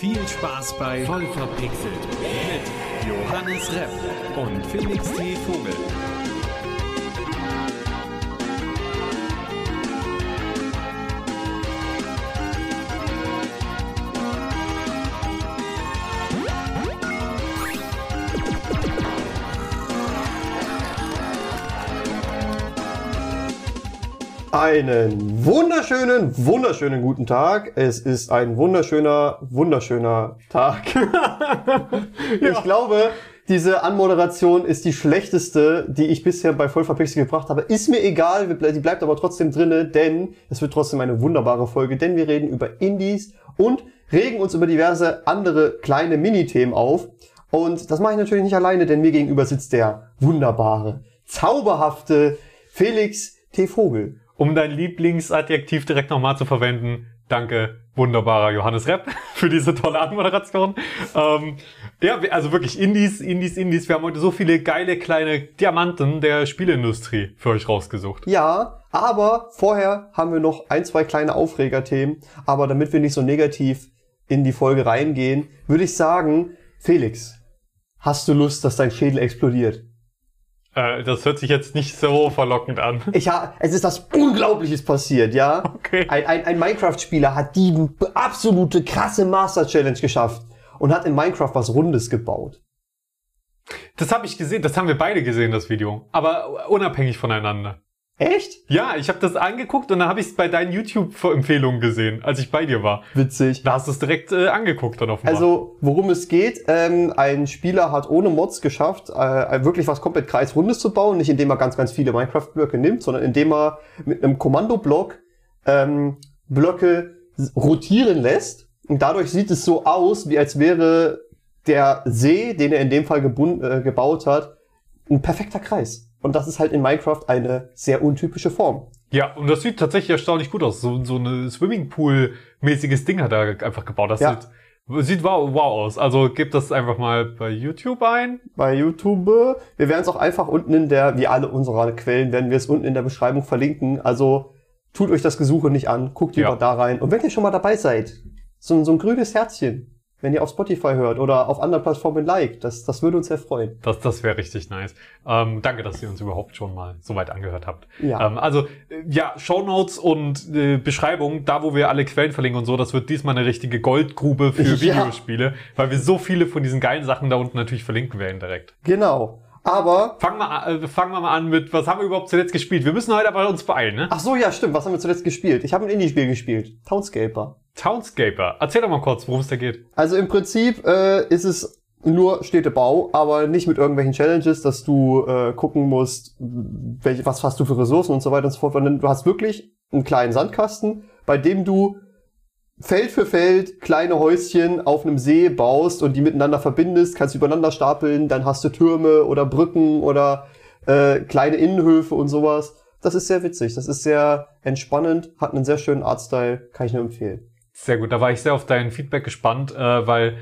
Viel Spaß bei Voll verpixelt mit Johannes Repp und Felix T. Vogel. Einen wunderschönen, wunderschönen guten Tag. Es ist ein wunderschöner, wunderschöner Tag. Ich glaube, diese Anmoderation ist die schlechteste, die ich bisher bei Vollverpixel gebracht habe. Ist mir egal, die bleibt aber trotzdem drinne, denn es wird trotzdem eine wunderbare Folge, denn wir reden über Indies und regen uns über diverse andere kleine Minithemen auf. Und das mache ich natürlich nicht alleine, denn mir gegenüber sitzt der wunderbare, zauberhafte Felix T. Vogel um dein Lieblingsadjektiv direkt nochmal zu verwenden, danke, wunderbarer Johannes Repp, für diese tolle Anmoderation. Ähm, ja, also wirklich Indies, Indies, Indies. Wir haben heute so viele geile kleine Diamanten der Spieleindustrie für euch rausgesucht. Ja, aber vorher haben wir noch ein, zwei kleine Aufregerthemen. Aber damit wir nicht so negativ in die Folge reingehen, würde ich sagen, Felix, hast du Lust, dass dein Schädel explodiert? Äh, das hört sich jetzt nicht so verlockend an. Ich ha, es ist was Unglaubliches passiert, ja? Okay. Ein, ein, ein Minecraft-Spieler hat die absolute krasse Master-Challenge geschafft und hat in Minecraft was Rundes gebaut. Das habe ich gesehen, das haben wir beide gesehen, das Video. Aber unabhängig voneinander. Echt? Ja, ich habe das angeguckt und dann habe ich es bei deinen YouTube-Empfehlungen gesehen, als ich bei dir war. Witzig. Da hast du es direkt äh, angeguckt dann offenbar. Also, worum es geht, ähm, ein Spieler hat ohne Mods geschafft, äh, wirklich was komplett kreisrundes zu bauen, nicht indem er ganz, ganz viele Minecraft-Blöcke nimmt, sondern indem er mit einem Kommandoblock ähm, Blöcke rotieren lässt. Und dadurch sieht es so aus, wie als wäre der See, den er in dem Fall äh, gebaut hat, ein perfekter Kreis. Und das ist halt in Minecraft eine sehr untypische Form. Ja, und das sieht tatsächlich erstaunlich gut aus. So, so eine Swimmingpool-mäßiges Ding hat er einfach gebaut. Das Ja. sieht, sieht wow, wow aus. Also gebt das einfach mal bei YouTube ein. Bei YouTube. Wir werden es auch einfach unten in der, wie alle unsere Quellen, werden wir es unten in der Beschreibung verlinken. Also tut euch das Gesuche nicht an, guckt lieber Ja. da rein. Und wenn ihr schon mal dabei seid, so, so ein grünes Herzchen, wenn ihr auf Spotify hört oder auf anderen Plattformen liked, das, das würde uns sehr freuen. Das, das wäre richtig nice. Ähm, danke, dass ihr uns überhaupt schon mal so weit angehört habt. Ja. Ähm, also, äh, ja, Shownotes und äh, Beschreibung, da wo wir alle Quellen verlinken und so, das wird diesmal eine richtige Goldgrube für Ja. Videospiele, weil wir so viele von diesen geilen Sachen da unten natürlich verlinken werden direkt. Genau. Aber, Fangen wir, an- äh, fangen wir mal an mit, was haben wir überhaupt zuletzt gespielt? Wir müssen heute aber uns beeilen, ne? ach so, ja, stimmt, was haben wir zuletzt gespielt? Ich habe ein Indie-Spiel gespielt. Townscaper. Townscaper. Erzähl doch mal kurz, worum es da geht. Also im Prinzip äh, ist es nur Städtebau, aber nicht mit irgendwelchen Challenges, dass du äh, gucken musst, welche, was hast du für Ressourcen und so weiter und so fort, sondern du hast wirklich einen kleinen Sandkasten, bei dem du Feld für Feld kleine Häuschen auf einem See baust und die miteinander verbindest, kannst übereinander stapeln, dann hast du Türme oder Brücken oder äh, kleine Innenhöfe und sowas. Das ist sehr witzig, das ist sehr entspannend, hat einen sehr schönen Artstyle, kann ich nur empfehlen. Sehr gut, da war ich sehr auf dein Feedback gespannt, äh, weil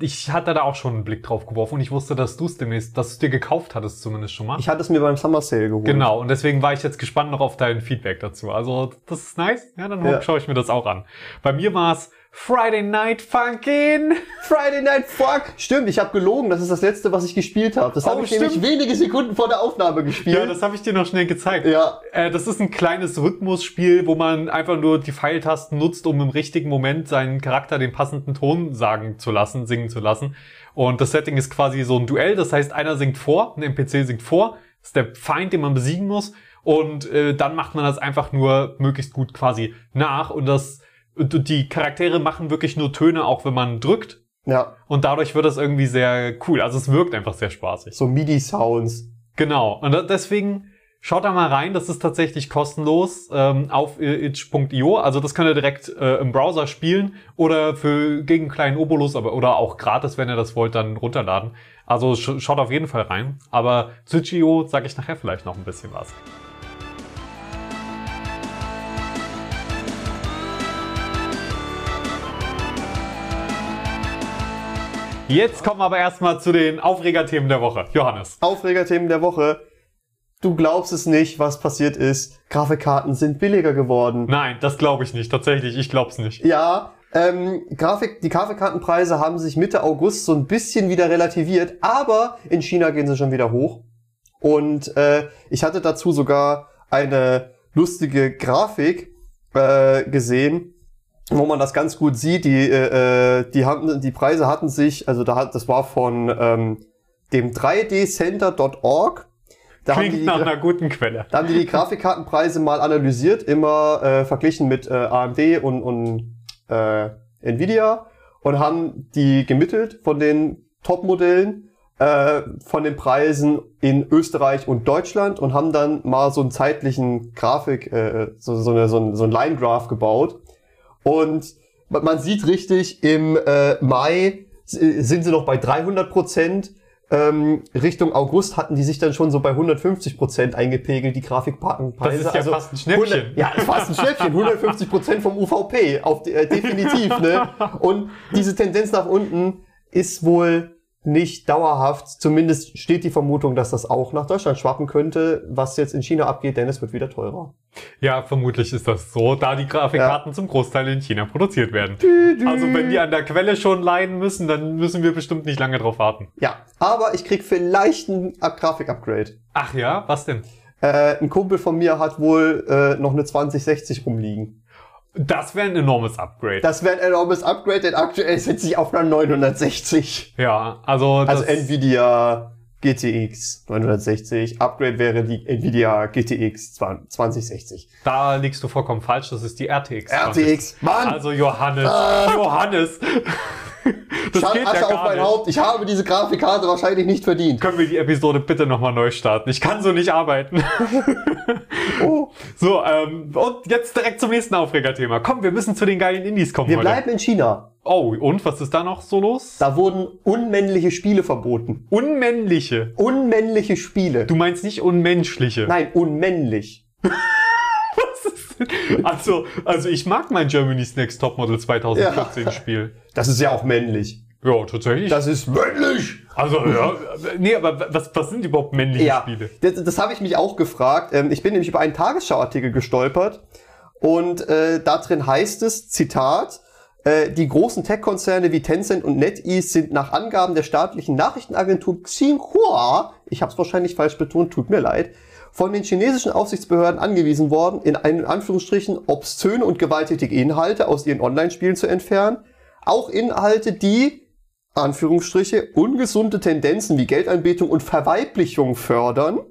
ich hatte da auch schon einen Blick drauf geworfen und ich wusste, dass du es demnächst, dass du es dir gekauft hattest zumindest schon mal. Ich hatte es mir beim Summer Sale geholt. Genau, und deswegen war ich jetzt gespannt noch auf dein Feedback dazu. Also, das ist nice. Ja, dann Ja. schaue ich mir das auch an. Bei mir war es Friday Night Funkin'. Friday Night Fuck. Stimmt, ich habe gelogen. Das ist das letzte, was ich gespielt habe. Das Oh, habe ich nämlich stimmt. wenige Sekunden vor der Aufnahme gespielt. Ja, das habe ich dir noch schnell gezeigt. Ja. Äh, das ist ein kleines Rhythmusspiel, wo man einfach nur die Pfeiltasten nutzt, um im richtigen Moment seinen Charakter den passenden Ton sagen zu lassen, singen zu lassen. Und das Setting ist quasi so ein Duell. Das heißt, einer singt vor, ein NPC singt vor. Das ist der Feind, den man besiegen muss. Und äh, dann macht man das einfach nur möglichst gut quasi nach. Und das die Charaktere machen wirklich nur Töne, auch wenn man drückt. ja, Und dadurch wird das irgendwie sehr cool. Also es wirkt einfach sehr spaßig. so MIDI-Sounds. Genau. Und deswegen schaut da mal rein. Das ist tatsächlich kostenlos ähm, auf itch.io. Also das könnt ihr direkt äh, im Browser spielen oder für gegen einen kleinen Obolus, aber oder auch gratis, wenn ihr das wollt, dann runterladen. Also sch schaut auf jeden Fall rein. Aber zu itch.io sage ich nachher vielleicht noch ein bisschen was. Jetzt kommen wir aber erstmal zu den Aufregerthemen der Woche. Johannes. Aufregerthemen der Woche. Du glaubst es nicht, was passiert ist. Grafikkarten sind billiger geworden. Nein, das glaube ich nicht. Tatsächlich, ich glaube es nicht. Ja, Ähm, Grafik, die Grafikkartenpreise haben sich Mitte August so ein bisschen wieder relativiert, aber in China gehen sie schon wieder hoch. Und äh, ich hatte dazu sogar eine lustige Grafik äh, gesehen, wo man das ganz gut sieht. Die, äh, äh die, haben, die Preise hatten sich, also da hat, das war von ähm, dem 3dcenter.org. Da Klingt die, nach einer guten Quelle. Da haben die die Grafikkartenpreise mal analysiert, immer äh, verglichen mit äh, AMD und, und äh, Nvidia und haben die gemittelt von den Top-Modellen äh, von den Preisen in Österreich und Deutschland und haben dann mal so einen zeitlichen Grafik, äh, so, so, eine, so, ein, so ein Line-Graph gebaut. Und man sieht richtig, im äh, Mai sind sie noch bei 300 Prozent ähm, Richtung August hatten die sich dann schon so bei 150 Prozent eingepegelt, die Grafikpartenpreise. Das ist ja also fast ein Schnäppchen. 100, ja, fast ein Schnäppchen. 150 Prozent vom UVP, auf, äh, definitiv. Ne? Und diese Tendenz nach unten ist wohl nicht dauerhaft. Zumindest steht die Vermutung, dass das auch nach Deutschland schwappen könnte, was jetzt in China abgeht, denn es wird wieder teurer. Ja, vermutlich ist das so, da die Grafikkarten ja. zum Großteil in China produziert werden. Dü, dü. Also wenn die an der Quelle schon leiden müssen, dann müssen wir bestimmt nicht lange drauf warten. Ja, aber ich krieg vielleicht ein Grafik-Upgrade. Ach ja, was denn? Äh, ein Kumpel von mir hat wohl äh, noch eine 2060 rumliegen. Das wäre ein enormes Upgrade. Das wäre ein enormes Upgrade, denn aktuell sitze ich auf einer 960. Ja, also. Also Nvidia GTX 960. Upgrade wäre die Nvidia GTX 2060. Da liegst du vollkommen falsch, das ist die RTX. 20. RTX, Mann! Also Johannes, äh. Johannes. Das Schall geht Asche ja auf mein nicht. Haupt. Ich habe diese Grafikkarte wahrscheinlich nicht verdient. Können wir die Episode bitte nochmal neu starten? Ich kann so nicht arbeiten. oh. So, ähm, und jetzt direkt zum nächsten Aufregerthema. Komm, wir müssen zu den geilen Indies kommen Wir heute. bleiben in China. Oh, und was ist da noch so los? Da wurden unmännliche Spiele verboten. Unmännliche? Unmännliche Spiele. Du meinst nicht unmenschliche? Nein, unmännlich. Also, also ich mag mein Germany's Next Topmodel 2014 ja. Spiel. Das ist ja auch männlich. Ja, tatsächlich. Das ist männlich. Also, ja, nee, aber was, was sind überhaupt männliche ja, Spiele? Das, das habe ich mich auch gefragt. Ähm, ich bin nämlich über einen Tagesschauartikel gestolpert und äh, da drin heißt es, Zitat, äh, die großen Tech-Konzerne wie Tencent und NetEase sind nach Angaben der staatlichen Nachrichtenagentur Xinhua, ich habe es wahrscheinlich falsch betont, tut mir leid, von den chinesischen Aufsichtsbehörden angewiesen worden, in einen Anführungsstrichen obszöne und gewalttätige Inhalte aus ihren Online-Spielen zu entfernen. Auch Inhalte, die Anführungsstriche ungesunde Tendenzen wie Geldanbetung und Verweiblichung fördern,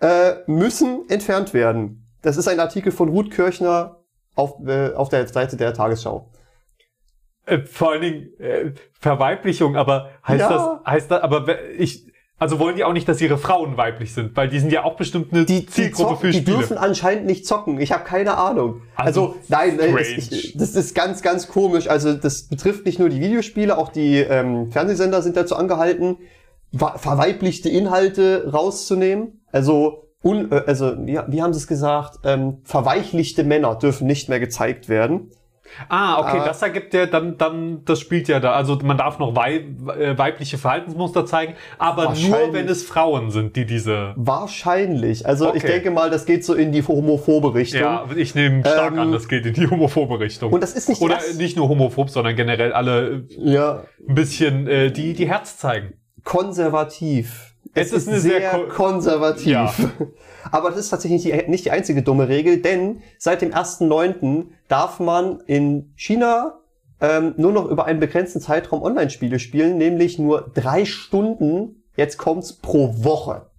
äh, müssen entfernt werden. Das ist ein Artikel von Ruth Kirchner auf, äh, auf der Seite der Tagesschau. Äh, vor allen Dingen äh, Verweiblichung, aber heißt ja. das, heißt das, aber ich, also wollen die auch nicht, dass ihre Frauen weiblich sind, weil die sind ja auch bestimmt eine die, Zielgruppe die zocken, für Spiele. Die dürfen anscheinend nicht zocken. Ich habe keine Ahnung. Also, also nein, das, ich, das ist ganz, ganz komisch. Also das betrifft nicht nur die Videospiele, auch die ähm, Fernsehsender sind dazu angehalten, verweiblichte Inhalte rauszunehmen. Also Un, äh, also wie, wie haben sie es gesagt? Ähm, verweichlichte Männer dürfen nicht mehr gezeigt werden. Ah, okay, ah. das ergibt ja dann, dann, das spielt ja da. Also man darf noch weib, äh, weibliche Verhaltensmuster zeigen, aber nur wenn es Frauen sind, die diese. Wahrscheinlich. Also okay. ich denke mal, das geht so in die homophobe Richtung. Ja, ich nehme stark ähm, an, das geht in die homophobe Richtung. Und das ist nicht Oder das nicht nur homophob, sondern generell alle ja. ein bisschen äh, die, die Herz zeigen. Konservativ. Es, es ist, ist sehr, sehr konservativ. Ja. Aber das ist tatsächlich nicht die, nicht die einzige dumme Regel, denn seit dem 1.9. darf man in China ähm, nur noch über einen begrenzten Zeitraum Online-Spiele spielen, nämlich nur drei Stunden, jetzt kommt's, pro Woche.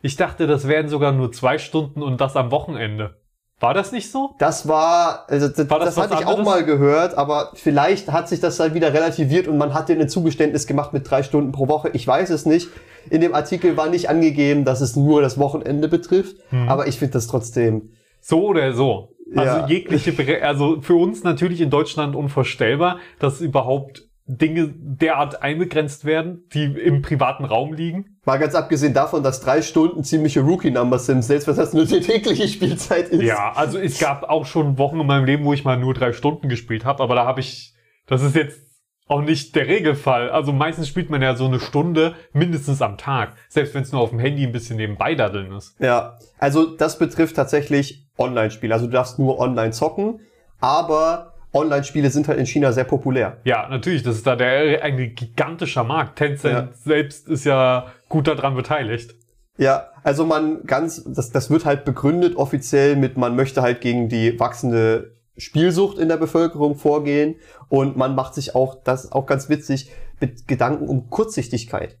Ich dachte, das wären sogar nur zwei Stunden und das am Wochenende. War das nicht so? Das war, also das, war das, das hatte ich anderes? auch mal gehört, aber vielleicht hat sich das dann wieder relativiert und man hat dir ein Zugeständnis gemacht mit drei Stunden pro Woche. Ich weiß es nicht. In dem Artikel war nicht angegeben, dass es nur das Wochenende betrifft, hm. aber ich finde das trotzdem. So oder so. Also ja. jegliche, also für uns natürlich in Deutschland unvorstellbar, dass überhaupt Dinge derart eingegrenzt werden, die im privaten Raum liegen. Mal ganz abgesehen davon, dass drei Stunden ziemliche Rookie-Numbers sind, selbst wenn das nur die tägliche Spielzeit ist. Ja, also es gab auch schon Wochen in meinem Leben, wo ich mal nur drei Stunden gespielt habe, aber da habe ich, das ist jetzt auch nicht der Regelfall. Also meistens spielt man ja so eine Stunde mindestens am Tag, selbst wenn es nur auf dem Handy ein bisschen nebenbei daddeln ist. Ja, also das betrifft tatsächlich Online-Spiele. Also du darfst nur online zocken, aber Online-Spiele sind halt in China sehr populär. Ja, natürlich, das ist da der ein gigantischer Markt. Tencent Ja. selbst ist ja gut daran beteiligt. Ja, also man ganz, das, das wird halt begründet offiziell mit, man möchte halt gegen die wachsende Spielsucht in der Bevölkerung vorgehen und man macht sich auch, das ist auch ganz witzig, mit Gedanken um Kurzsichtigkeit.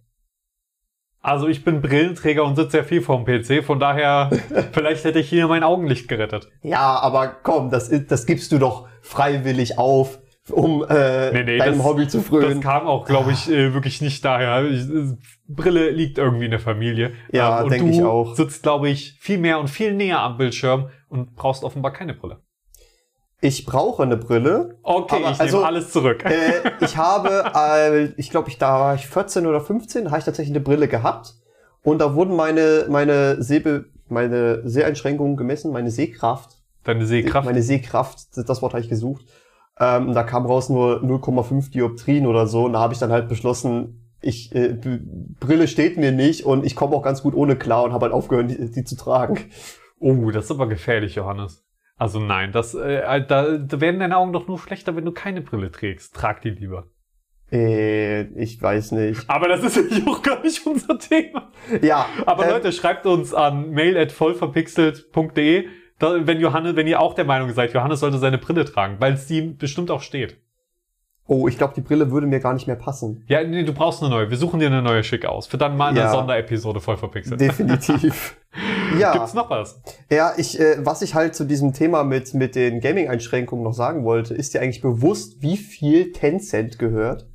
Also ich bin Brillenträger und sitze sehr viel vorm PC, von daher vielleicht hätte ich hier mein Augenlicht gerettet. Ja, aber komm, das, das gibst du doch freiwillig auf, um äh, Nee, nee, deinem das- Hobby zu Das frönen. kam auch, glaube ich, äh, wirklich nicht daher. Ich, äh, Brille liegt irgendwie in der Familie. Ja, Ähm, und denk du ich auch. sitzt, glaube ich, viel mehr und viel näher am Bildschirm und brauchst offenbar keine Brille. Ich brauche eine Brille. Okay, Aber ich also- nehme alles zurück. Äh, ich habe, äh, ich glaube, ich, da war ich 14 oder 15, da habe ich tatsächlich eine Brille gehabt. Und da wurden meine, meine Sehbe, meine Seheinschränkungen gemessen, meine Sehkraft. Deine Sehkraft. Meine Sehkraft, das Wort habe ich gesucht. Ähm, da kam raus nur 0,5 Dioptrien oder so. Und da habe ich dann halt beschlossen, ich, äh, Brille steht mir nicht und ich komme auch ganz gut ohne klar und habe halt aufgehört, die, die zu tragen. Oh, das ist aber gefährlich, Johannes. Also nein, das, äh, da, da werden deine Augen doch nur schlechter, wenn du keine Brille trägst. Trag die lieber. Äh, ich weiß nicht. Aber das ist ja auch gar nicht unser Thema. Ja, Aber ähm, Leute, schreibt uns an mail at vollverpixelt.de, da- wenn Johannes, wenn ihr auch der Meinung seid, Johannes sollte seine Brille tragen, weil es ihm bestimmt auch steht. Oh, ich glaube, die Brille würde mir gar nicht mehr passen. Ja, nee, du brauchst eine neue. Wir suchen dir eine neue schick aus. Für dann mal eine Ja. Sonderepisode voll verpixelt. Definitiv. ja. Gibt's noch was? Ja, ich, äh, was ich halt zu diesem Thema mit, mit den Gaming-Einschränkungen noch sagen wollte, ist dir eigentlich bewusst, wie viel Tencent gehört?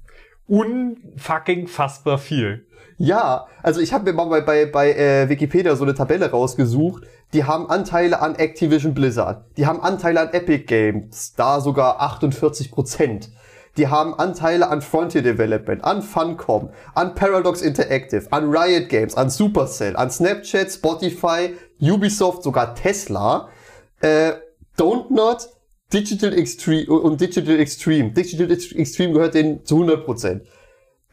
Unfucking fassbar viel. Ja, also ich habe mir mal bei, bei, bei äh, Wikipedia so eine Tabelle rausgesucht. Die haben Anteile an Activision Blizzard. Die haben Anteile an Epic Games, da sogar 48 Prozent. Die haben Anteile an Frontier Development, an Funcom, an Paradox Interactive, an Riot Games, an Supercell, an Snapchat, Spotify, Ubisoft, sogar Tesla, äh, Don't Not, Digital Extreme und Digital Extreme. Digital Extreme gehört denen zu 100 Prozent.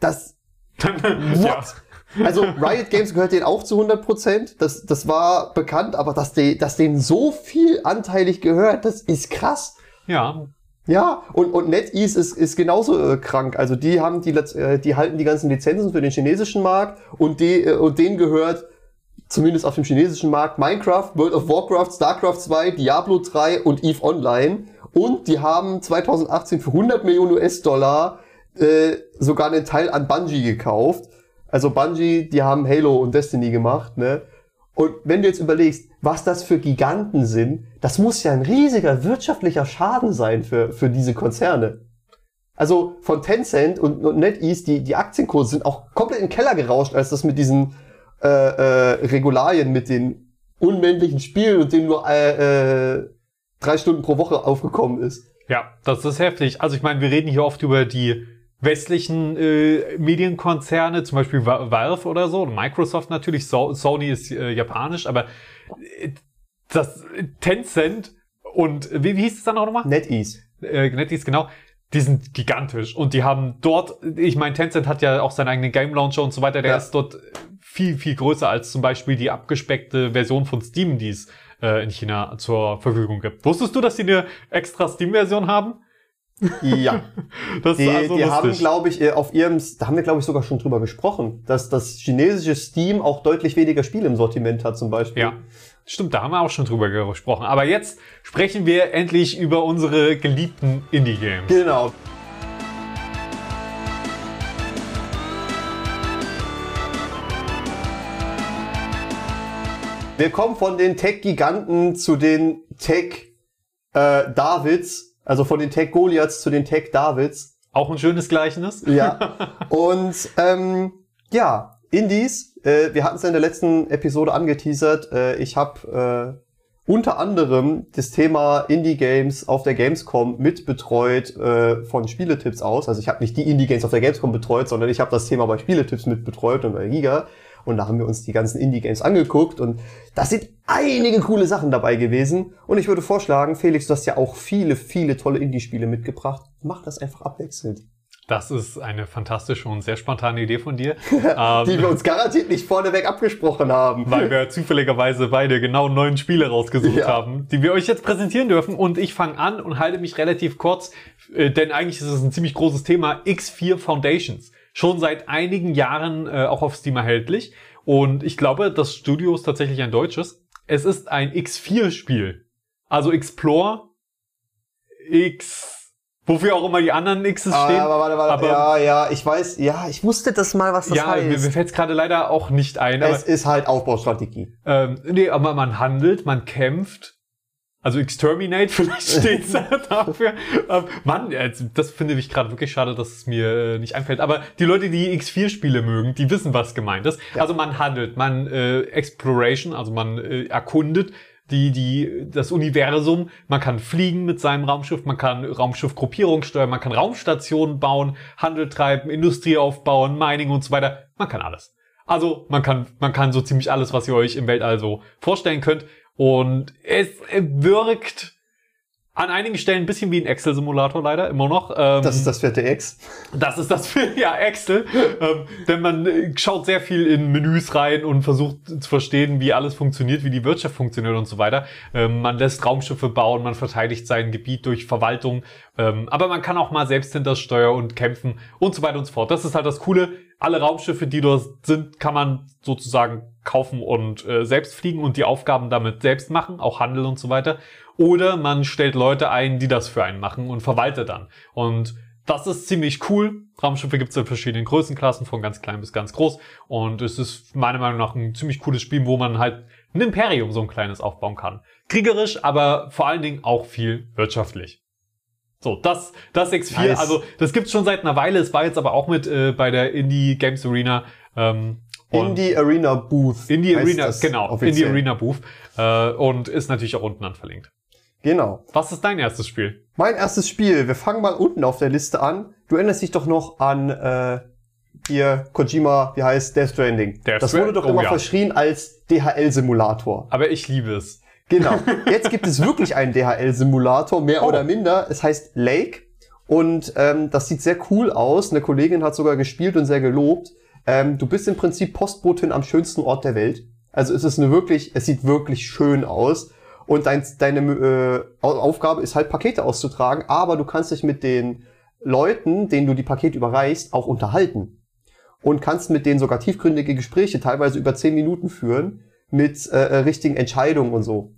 Das What? Also Riot Games gehört denen auch zu 100%. Das, das war bekannt, aber dass, die, dass denen so viel anteilig gehört, das ist krass. Ja. Ja, und, und NetEase ist, ist genauso äh, krank. Also die haben die, äh, die halten die ganzen Lizenzen für den chinesischen Markt und, die, äh, und denen gehört zumindest auf dem chinesischen Markt Minecraft, World of Warcraft, StarCraft 2, Diablo 3 und EVE Online. Und die haben 2018 für 100 Millionen US-Dollar äh, sogar einen Teil an Bungie gekauft. Also Bungie, die haben Halo und Destiny gemacht, ne? Und wenn du jetzt überlegst, was das für Giganten sind, das muss ja ein riesiger wirtschaftlicher Schaden sein für, für diese Konzerne. Also von Tencent und, und NetEase, die, die Aktienkurse sind auch komplett in den Keller gerauscht, als das mit diesen äh, äh, Regularien, mit den unmännlichen Spielen und denen nur äh, äh, drei Stunden pro Woche aufgekommen ist. Ja, das ist heftig. Also ich meine, wir reden hier oft über die westlichen äh, Medienkonzerne, zum Beispiel Va- Valve oder so, Microsoft natürlich, so Sony ist äh, japanisch, aber äh, das Tencent und äh, wie, wie hieß es dann auch nochmal? NetEase. äh, NetEase, genau, die sind gigantisch und die haben dort, ich meine, Tencent hat ja auch seinen eigenen Game Launcher und so weiter, der Ja. ist dort viel, viel größer als zum Beispiel die abgespeckte Version von Steam, die es äh, in China zur Verfügung gibt. Wusstest du, dass sie eine extra Steam-Version haben? Ja. Das Die, ist also die haben, glaube ich, äh, auf ihrem, da haben wir, glaube ich, sogar schon drüber gesprochen, dass das chinesische Steam auch deutlich weniger Spiele im Sortiment hat, zum Beispiel. Ja, stimmt, da haben wir auch schon drüber gesprochen. Aber jetzt sprechen wir endlich über unsere geliebten Indie-Games. Genau. Wir kommen von den Tech-Giganten zu den Tech-Davids, also von den Tech-Goliaths zu den Tech-Davids. Auch ein schönes Gleichnis. Ja. Und ähm, ja, Indies, äh, wir hatten es in der letzten Episode angeteasert. Äh, ich habe äh, unter anderem das Thema Indie-Games auf der Gamescom mitbetreut äh, von Spieletipps aus. Also ich habe nicht die Indie-Games auf der Gamescom betreut, sondern ich habe das Thema bei Spieletipps mitbetreut und bei Giga. Und da haben wir uns die ganzen Indie-Games angeguckt und da sind einige coole Sachen dabei gewesen. Und ich würde vorschlagen, Felix, du hast ja auch viele, viele tolle Indie-Spiele mitgebracht. Mach das einfach abwechselnd. Das ist eine fantastische und sehr spontane Idee von dir. ähm, die wir uns garantiert nicht vorneweg abgesprochen haben. Weil wir zufälligerweise beide genau neun Spiele rausgesucht ja. haben, die wir euch jetzt präsentieren dürfen. Und ich fange an und halte mich relativ kurz, äh, denn eigentlich ist es ein ziemlich großes Thema. X4 Foundations. Schon seit einigen Jahren äh, auch auf Steam erhältlich. Und ich glaube, das Studio ist tatsächlich ein deutsches. Es ist ein X4-Spiel. Also Explore X Wofür auch immer die anderen X's ah, stehen. Aber warte, warte, aber, ja, ja, ich weiß, ja, ich wusste das mal, was das ja, heißt. Ja, mir, mir fällt es gerade leider auch nicht ein. Es ist halt Aufbaustrategie. Ähm, nee, aber man handelt, man kämpft. Also Exterminate vielleicht steht's dafür. Ähm, Mann, das finde ich gerade wirklich schade, dass es mir äh, nicht einfällt. Aber die Leute, die X4-Spiele mögen, die wissen, was gemeint ist. Ja. Also man handelt, man äh, Exploration, also man äh, erkundet, die, die, das Universum. Man kann fliegen mit seinem Raumschiff, man kann Raumschiffgruppierung steuern, man kann Raumstationen bauen, Handel treiben, Industrie aufbauen, Mining und so weiter. Man kann alles. Also man kann, man kann so ziemlich alles, was ihr euch im Weltall so vorstellen könnt. Und es wirkt an einigen Stellen ein bisschen wie ein Excel-Simulator leider, immer noch. Ähm, das ist das vierte X. Das ist das für, ja, Excel. ähm, denn man äh, schaut sehr viel in Menüs rein und versucht zu verstehen, wie alles funktioniert, wie die Wirtschaft funktioniert und so weiter. Ähm, man lässt Raumschiffe bauen, man verteidigt sein Gebiet durch Verwaltung. Ähm, aber man kann auch mal selbst hinter Steuer und kämpfen und so weiter und so fort. Das ist halt das Coole. Alle Raumschiffe, die dort sind, kann man sozusagen kaufen und äh, selbst fliegen und die Aufgaben damit selbst machen, auch handeln und so weiter. Oder man stellt Leute ein, die das für einen machen und verwaltet dann. Und das ist ziemlich cool. Raumschiffe gibt es in verschiedenen Größenklassen, von ganz klein bis ganz groß. Und es ist meiner Meinung nach ein ziemlich cooles Spiel, wo man halt ein Imperium so ein kleines aufbauen kann. Kriegerisch, aber vor allen Dingen auch viel wirtschaftlich. So, das, das X4, nice. also das gibt's schon seit einer Weile. Es war jetzt aber auch mit äh, bei der Indie Games Arena. Ähm, Indie Arena Booth. Indie Arena, genau, offiziell. Indie Arena Booth. Äh, und ist natürlich auch unten dann verlinkt. Genau. Was ist dein erstes Spiel? Mein erstes Spiel. Wir fangen mal unten auf der Liste an. Du erinnerst dich doch noch an äh, hier Kojima, wie heißt Death Stranding. Death das wurde doch oh, immer ja. verschrien als DHL-Simulator. Aber ich liebe es. Genau. Jetzt gibt es wirklich einen DHL-Simulator, mehr oh. oder minder. Es heißt Lake. Und ähm, das sieht sehr cool aus. Eine Kollegin hat sogar gespielt und sehr gelobt. Ähm, du bist im Prinzip Postbotin am schönsten Ort der Welt. Also es ist eine wirklich, es sieht wirklich schön aus. Und dein, deine äh, Aufgabe ist halt Pakete auszutragen, aber du kannst dich mit den Leuten, denen du die Pakete überreichst, auch unterhalten. Und kannst mit denen sogar tiefgründige Gespräche, teilweise über zehn Minuten führen, mit äh, äh, richtigen Entscheidungen und so.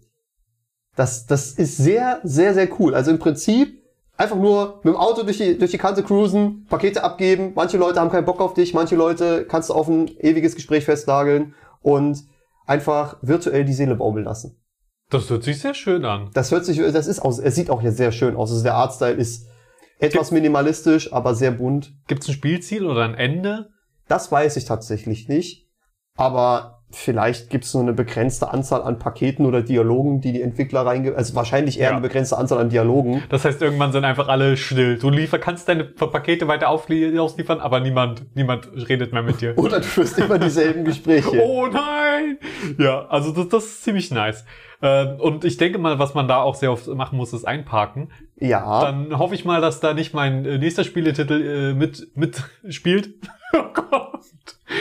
Das, das ist sehr, sehr, sehr cool. Also im Prinzip einfach nur mit dem Auto durch die, durch die Kante cruisen, Pakete abgeben. Manche Leute haben keinen Bock auf dich, manche Leute kannst du auf ein ewiges Gespräch festnageln und einfach virtuell die Seele baumeln lassen. Das hört sich sehr schön an. Das hört sich, das ist aus, es sieht auch jetzt sehr schön aus. Also der Artstyle ist etwas minimalistisch, aber sehr bunt. Gibt es ein Spielziel oder ein Ende? Das weiß ich tatsächlich nicht. Aber vielleicht gibt es nur eine begrenzte Anzahl an Paketen oder Dialogen, die die Entwickler reinge... Also wahrscheinlich eher ja. eine begrenzte Anzahl an Dialogen. Das heißt, irgendwann sind einfach alle still. Du liefer, kannst deine Pakete weiter ausliefern, aber niemand, niemand redet mehr mit dir. oder du führst immer dieselben Gespräche. oh nein! Ja, also das, das ist ziemlich nice. Ähm, und ich denke mal, was man da auch sehr oft machen muss, ist einparken. Ja. Dann hoffe ich mal, dass da nicht mein äh, nächster Spieletitel äh, mit mitspielt. oh Gott.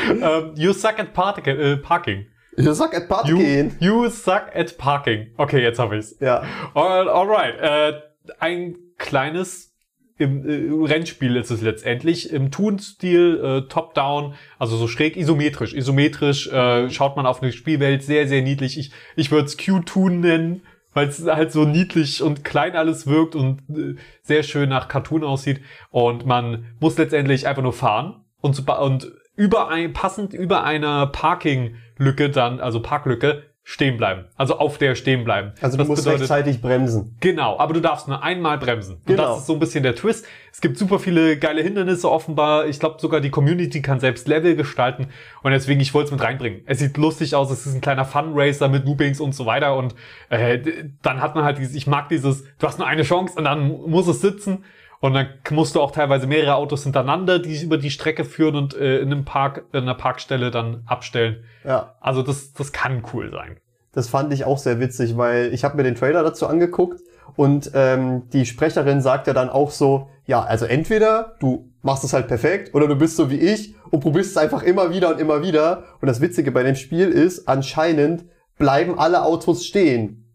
Um, you suck at äh, parking. You suck at parking. You, you suck at parking. Okay, jetzt habe ich's. Ja. All, alright. Äh, ein kleines im äh, Rennspiel ist es letztendlich im Toon-Stil, äh, Top-Down, also so schräg isometrisch. Isometrisch äh, schaut man auf eine Spielwelt sehr, sehr niedlich. Ich, ich würde es Q-Toon nennen, weil es halt so niedlich und klein alles wirkt und äh, sehr schön nach Cartoon aussieht. Und man muss letztendlich einfach nur fahren und, und über ein, passend über einer Parking-Lücke dann, also Parklücke, stehen bleiben. Also auf der stehen bleiben. Also du das musst bedeutet, rechtzeitig bremsen. Genau, aber du darfst nur einmal bremsen. Genau. Und das ist so ein bisschen der Twist. Es gibt super viele geile Hindernisse offenbar. Ich glaube sogar die Community kann selbst Level gestalten. Und deswegen, ich wollte es mit reinbringen. Es sieht lustig aus, es ist ein kleiner Fun-Racer mit Loopings und so weiter. Und äh, dann hat man halt dieses, ich mag dieses, du hast nur eine Chance und dann muss es sitzen. Und dann musst du auch teilweise mehrere Autos hintereinander, die über die Strecke führen und äh, in einem Park, in einer Parkstelle dann abstellen. Ja. Also das, das kann cool sein. Das fand ich auch sehr witzig, weil ich habe mir den Trailer dazu angeguckt und ähm, die Sprecherin sagt ja dann auch so, ja, also entweder du machst es halt perfekt oder du bist so wie ich und probierst es einfach immer wieder und immer wieder. Und das Witzige bei dem Spiel ist, anscheinend bleiben alle Autos stehen.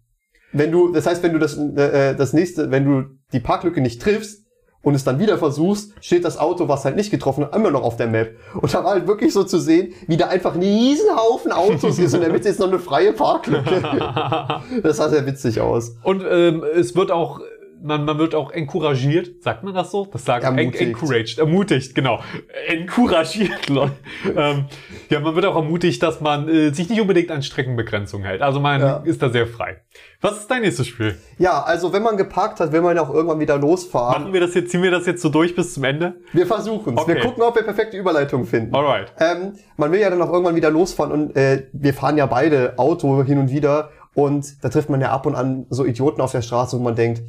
Wenn du, das heißt, wenn du das, äh, das nächste, wenn du die Parklücke nicht triffst und es dann wieder versuchst, steht das Auto, was halt nicht getroffen hat, immer noch auf der Map. Und da war halt wirklich so zu sehen, wie da einfach ein Riesenhaufen Autos ist und in der Mitte ist noch eine freie Parklücke. das sah sehr witzig aus. Und ähm, es wird auch man, man wird auch encouragiert, sagt man das so? Das sagt Ermutigt. en encouraged, ermutigt, genau. Encouragiert, Leute. ähm, ja, man wird auch ermutigt, dass man äh, sich nicht unbedingt an Streckenbegrenzungen hält. Also man Ja. ist da sehr frei. Was ist dein nächstes Spiel? Ja, also wenn man geparkt hat, will man ja auch irgendwann wieder losfahren. Machen wir das jetzt, ziehen wir das jetzt so durch bis zum Ende? Wir versuchen es. Wir Okay. gucken, ob wir perfekte Überleitung finden. Alright. Ähm, man will ja dann auch irgendwann wieder losfahren und äh, wir fahren ja beide Auto hin und wieder und da trifft man ja ab und an so Idioten auf der Straße, wo man denkt,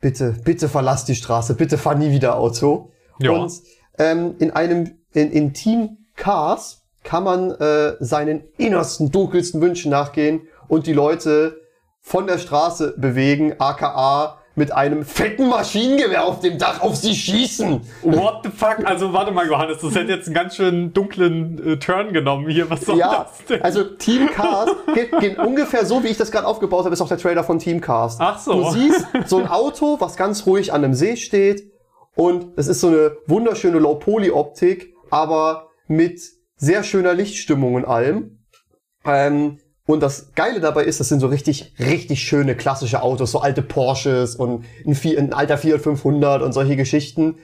bitte, bitte verlass die Straße, bitte fahr nie wieder Auto. Ja. Und ähm, in einem, in, in Team Cars kann man äh, seinen innersten, dunkelsten Wünschen nachgehen und die Leute von der Straße bewegen, aka mit einem fetten Maschinengewehr auf dem Dach auf sie schießen. What the fuck? Also warte mal, Johannes, das hätte jetzt einen ganz schön dunklen äh, Turn genommen hier. Was soll Ja, das denn? also Team Cars geht, geht ungefähr so, wie ich das gerade aufgebaut habe, ist auch der Trailer von Team Cars. Ach so. Du siehst so ein Auto, was ganz ruhig an einem See steht und es ist so eine wunderschöne Low-Poly-Optik, aber mit sehr schöner Lichtstimmung und allem. Ähm, und das Geile dabei ist, das sind so richtig, richtig schöne klassische Autos, so alte Porsches und ein, ein alter Fiat 500 und solche Geschichten.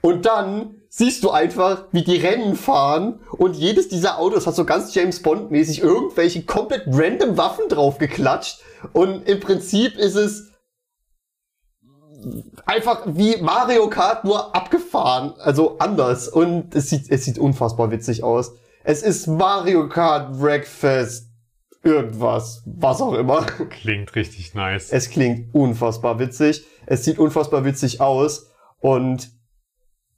Und dann siehst du einfach, wie die Rennen fahren und jedes dieser Autos hat so ganz James Bond mäßig irgendwelche komplett random Waffen drauf geklatscht und im Prinzip ist es einfach wie Mario Kart nur abgefahren, also anders und es sieht es sieht unfassbar witzig aus. Es ist Mario Kart Wreckfest irgendwas, was auch immer. Klingt richtig nice. Es klingt unfassbar witzig. Es sieht unfassbar witzig aus. Und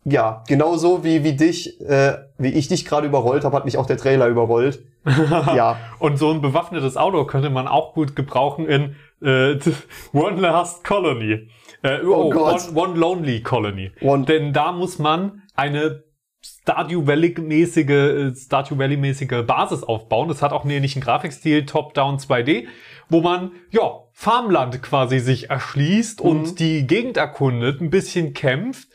ja, genauso wie, wie dich, äh, wie ich dich gerade überrollt habe, hat mich auch der Trailer überrollt. ja. Und so ein bewaffnetes Auto könnte man auch gut gebrauchen in äh, One Last Colony. Äh, oh, Gott. One, One Lonely Colony. One- Denn da muss man eine Stardew Valley-mäßige, äh, Stardew Valley-mäßige Basis aufbauen. Das hat auch einen ähnlichen Grafikstil, Top-Down 2D, wo man, ja, Farmland quasi sich erschließt und die Gegend erkundet, ein bisschen kämpft.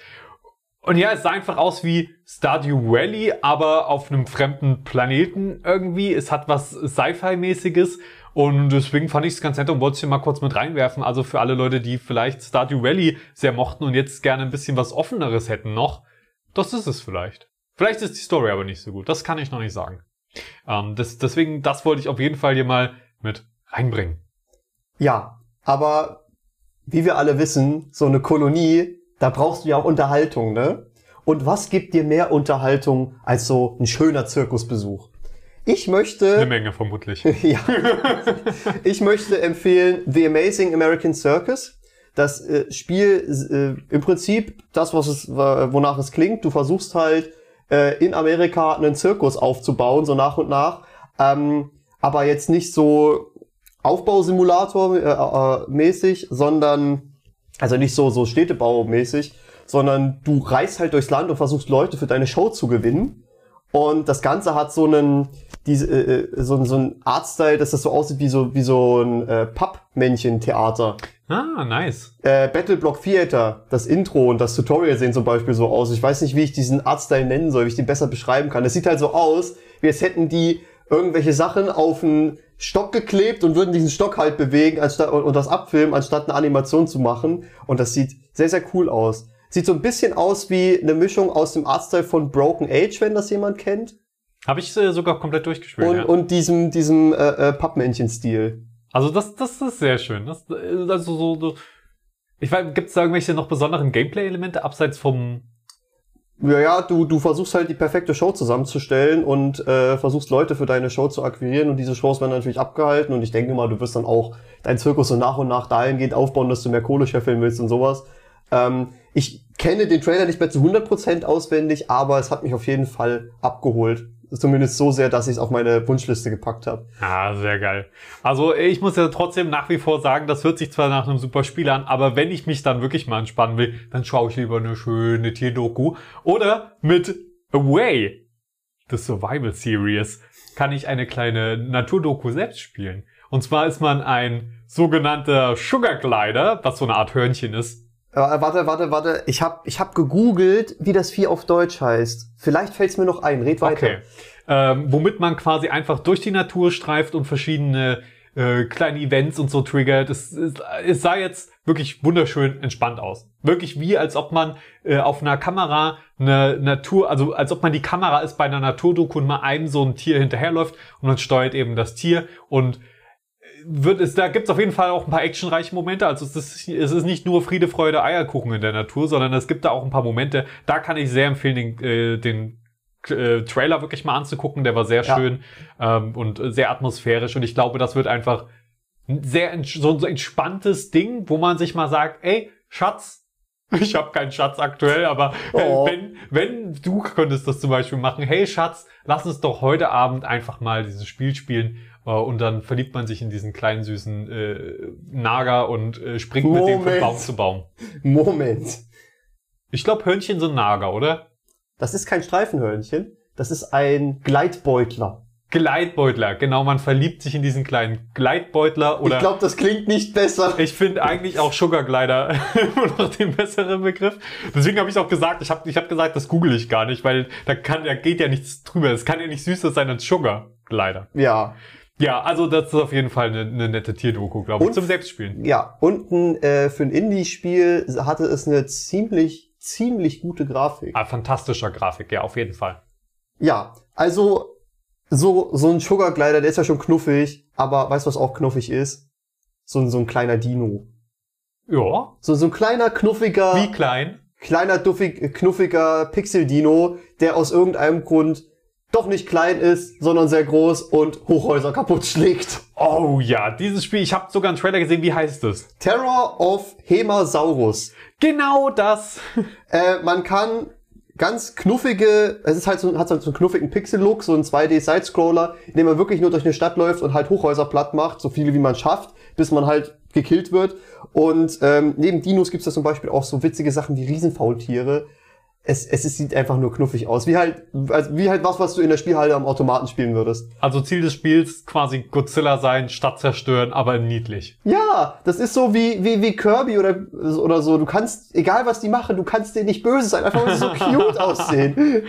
Und ja, es sah einfach aus wie Stardew Valley, aber auf einem fremden Planeten irgendwie. Es hat was Sci-Fi-mäßiges und deswegen fand ich es ganz nett und wollte es hier mal kurz mit reinwerfen. Also für alle Leute, die vielleicht Stardew Valley sehr mochten und jetzt gerne ein bisschen was Offeneres hätten noch, das ist es vielleicht. Vielleicht ist die Story aber nicht so gut. Das kann ich noch nicht sagen. Ähm, das, deswegen, das wollte ich auf jeden Fall hier mal mit reinbringen. Ja. Aber wie wir alle wissen, so eine Kolonie, da brauchst du ja auch Unterhaltung, ne? Und was gibt dir mehr Unterhaltung als so ein schöner Zirkusbesuch? Ich möchte. Eine Menge vermutlich. ja. Ich möchte empfehlen The Amazing American Circus. Das äh, Spiel äh, im Prinzip das, was es, wonach es klingt. Du versuchst halt äh, in Amerika einen Zirkus aufzubauen, so nach und nach. Ähm, aber jetzt nicht so Aufbausimulator äh, äh, sondern also nicht so so Städtebau mäßig, sondern du reist halt durchs Land und versuchst Leute für deine Show zu gewinnen. Und das Ganze hat so einen, diese, äh, äh, so, so ein Artstyle, dass das so aussieht wie so, wie so ein äh, Pappmännchen-Theater. Ah, nice. Äh, Battleblock Theater, das Intro und das Tutorial sehen zum Beispiel so aus. Ich weiß nicht, wie ich diesen Artstyle nennen soll, wie ich den besser beschreiben kann. Das sieht halt so aus, wie als hätten die irgendwelche Sachen auf einen Stock geklebt und würden diesen Stock halt bewegen anstatt, und das abfilmen, anstatt eine Animation zu machen. Und das sieht sehr, sehr cool aus. Sieht so ein bisschen aus wie eine Mischung aus dem Artstyle von Broken Age, wenn das jemand kennt. Habe ich äh, sogar komplett durchgespielt. Und, ja. und diesem, diesem äh, äh, Pappmännchen-Stil. Also das, das ist sehr schön. Das, äh, also so, so ich weiß, gibt es da irgendwelche noch besonderen Gameplay-Elemente abseits vom Ja, ja, du, du versuchst halt die perfekte Show zusammenzustellen und äh, versuchst Leute für deine Show zu akquirieren und diese Shows werden natürlich abgehalten und ich denke mal, du wirst dann auch deinen Zirkus so nach und nach dahingehend aufbauen, dass du mehr Kohle scheffeln willst und sowas. Ähm, ich kenne den Trailer nicht mehr zu 100% auswendig, aber es hat mich auf jeden Fall abgeholt. zumindest so sehr, dass ich es auf meine Wunschliste gepackt habe. Ah, sehr geil. Also ich muss ja trotzdem nach wie vor sagen, das hört sich zwar nach einem super Spiel an, aber wenn ich mich dann wirklich mal entspannen will, dann schaue ich lieber eine schöne Tierdoku. Oder mit Away, the Survival Series, kann ich eine kleine Naturdoku selbst spielen. Und zwar ist man ein sogenannter Sugar Glider, was so eine Art Hörnchen ist. Äh, warte, warte, warte. Ich hab, ich hab gegoogelt, wie das Vieh auf Deutsch heißt. Vielleicht fällt's mir noch ein. Red weiter. Okay. Ähm, womit man quasi einfach durch die Natur streift und verschiedene äh, kleine Events und so triggert. Es, es, es sah jetzt wirklich wunderschön entspannt aus. Wirklich wie, als ob man äh, auf einer Kamera eine Natur, also als ob man die Kamera ist bei einer Naturdoku und mal einem so ein Tier hinterherläuft und man steuert eben das Tier und wird es, da gibt's auf jeden Fall auch ein paar actionreiche Momente. Also es ist, es ist nicht nur Friede, Freude, Eierkuchen in der Natur, sondern es gibt da auch ein paar Momente. Da kann ich sehr empfehlen, den, äh, den äh, Trailer wirklich mal anzugucken. Der war sehr Ja. schön ähm, und sehr atmosphärisch. Und ich glaube, das wird einfach ein sehr so ein so entspanntes Ding, wo man sich mal sagt, ey, Schatz, ich habe keinen Schatz aktuell, aber äh, Oh. wenn, wenn du könntest das zum Beispiel machen, hey Schatz, lass uns doch heute Abend einfach mal dieses Spiel spielen und dann verliebt man sich in diesen kleinen süßen äh, Nager und äh, springt mit dem von Moment. Baum zu Baum. Moment. Ich glaube, Hörnchen sind Nager, oder? Das ist kein Streifenhörnchen. Das ist ein Gleitbeutler. Gleitbeutler, genau, man verliebt sich in diesen kleinen Gleitbeutler oder ich glaube, das klingt nicht besser. Ich finde eigentlich auch Sugar Glider immer noch den besseren Begriff. Deswegen habe ich auch gesagt, ich habe ich hab gesagt, das google ich gar nicht, weil da kann, da geht ja nichts drüber. Es kann ja nicht süßer sein als Sugar Glider. Ja. Ja, also das ist auf jeden Fall eine, eine nette Tierdoku, glaube ich, Und- zum Selbstspielen. Ja. Unten äh, für ein Indie-Spiel hatte es eine ziemlich, ziemlich gute Grafik. Ah, fantastischer Grafik, ja, auf jeden Fall. Ja, also so, so ein Sugar Glider, der ist ja schon knuffig, aber weißt du, was auch knuffig ist? So, ein- so ein kleiner Dino. Ja, So, so ein kleiner, knuffiger, wie klein? kleiner, duffig, knuffiger Pixel-Dino, der aus irgendeinem Grund doch nicht klein ist, sondern sehr groß und Hochhäuser kaputt schlägt. Oh ja, dieses Spiel, ich habe sogar einen Trailer gesehen, wie heißt es? Terror of Hemasaurus. Genau das. Äh, man kann ganz knuffige, es ist halt so, hat so einen knuffigen Pixel-Look, so ein 2D-Side-Scroller, in dem man wirklich nur durch eine Stadt läuft und halt Hochhäuser platt macht, so viele wie man schafft, bis man halt gekillt wird. Und ähm, neben Dinos gibt's da zum Beispiel auch so witzige Sachen wie Riesenfaultiere. Es, es sieht einfach nur knuffig aus. Wie halt, also wie halt was, was du in der Spielhalle am Automaten spielen würdest. Also Ziel des Spiels quasi Godzilla sein, Stadt zerstören, aber niedlich. Ja, das ist so wie, wie, wie Kirby oder, oder so. Du kannst, egal was die machen, du kannst denen nicht böse sein, einfach weil sie so cute aussehen.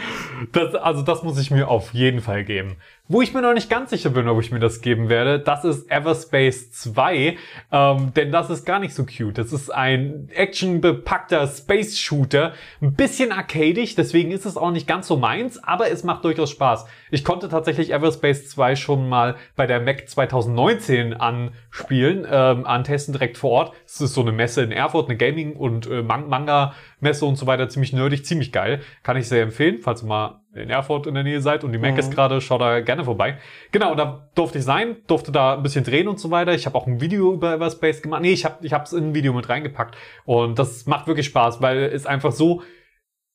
Das, also das muss ich mir auf jeden Fall geben. Wo ich mir noch nicht ganz sicher bin, ob ich mir das geben werde, das ist Everspace 2, ähm, denn das ist gar nicht so cute. Das ist ein actionbepackter Space-Shooter, ein bisschen arcadig, deswegen ist es auch nicht ganz so meins, aber es macht durchaus Spaß. Ich konnte tatsächlich Everspace 2 schon mal bei der Mac 2019 anspielen, ähm, antesten direkt vor Ort. Es ist so eine Messe in Erfurt, eine Gaming- und äh, Man- Manga-Messe und so weiter, ziemlich nerdig, ziemlich geil. Kann ich sehr empfehlen, falls ihr mal in Erfurt in der Nähe seid und die Mac Mhm. ist gerade, schaut da gerne vorbei. Genau, da durfte ich sein, durfte da ein bisschen drehen und so weiter. Ich habe auch ein Video über Everspace gemacht. Nee, ich habe ich hab's in ein Video mit reingepackt und das macht wirklich Spaß, weil es einfach so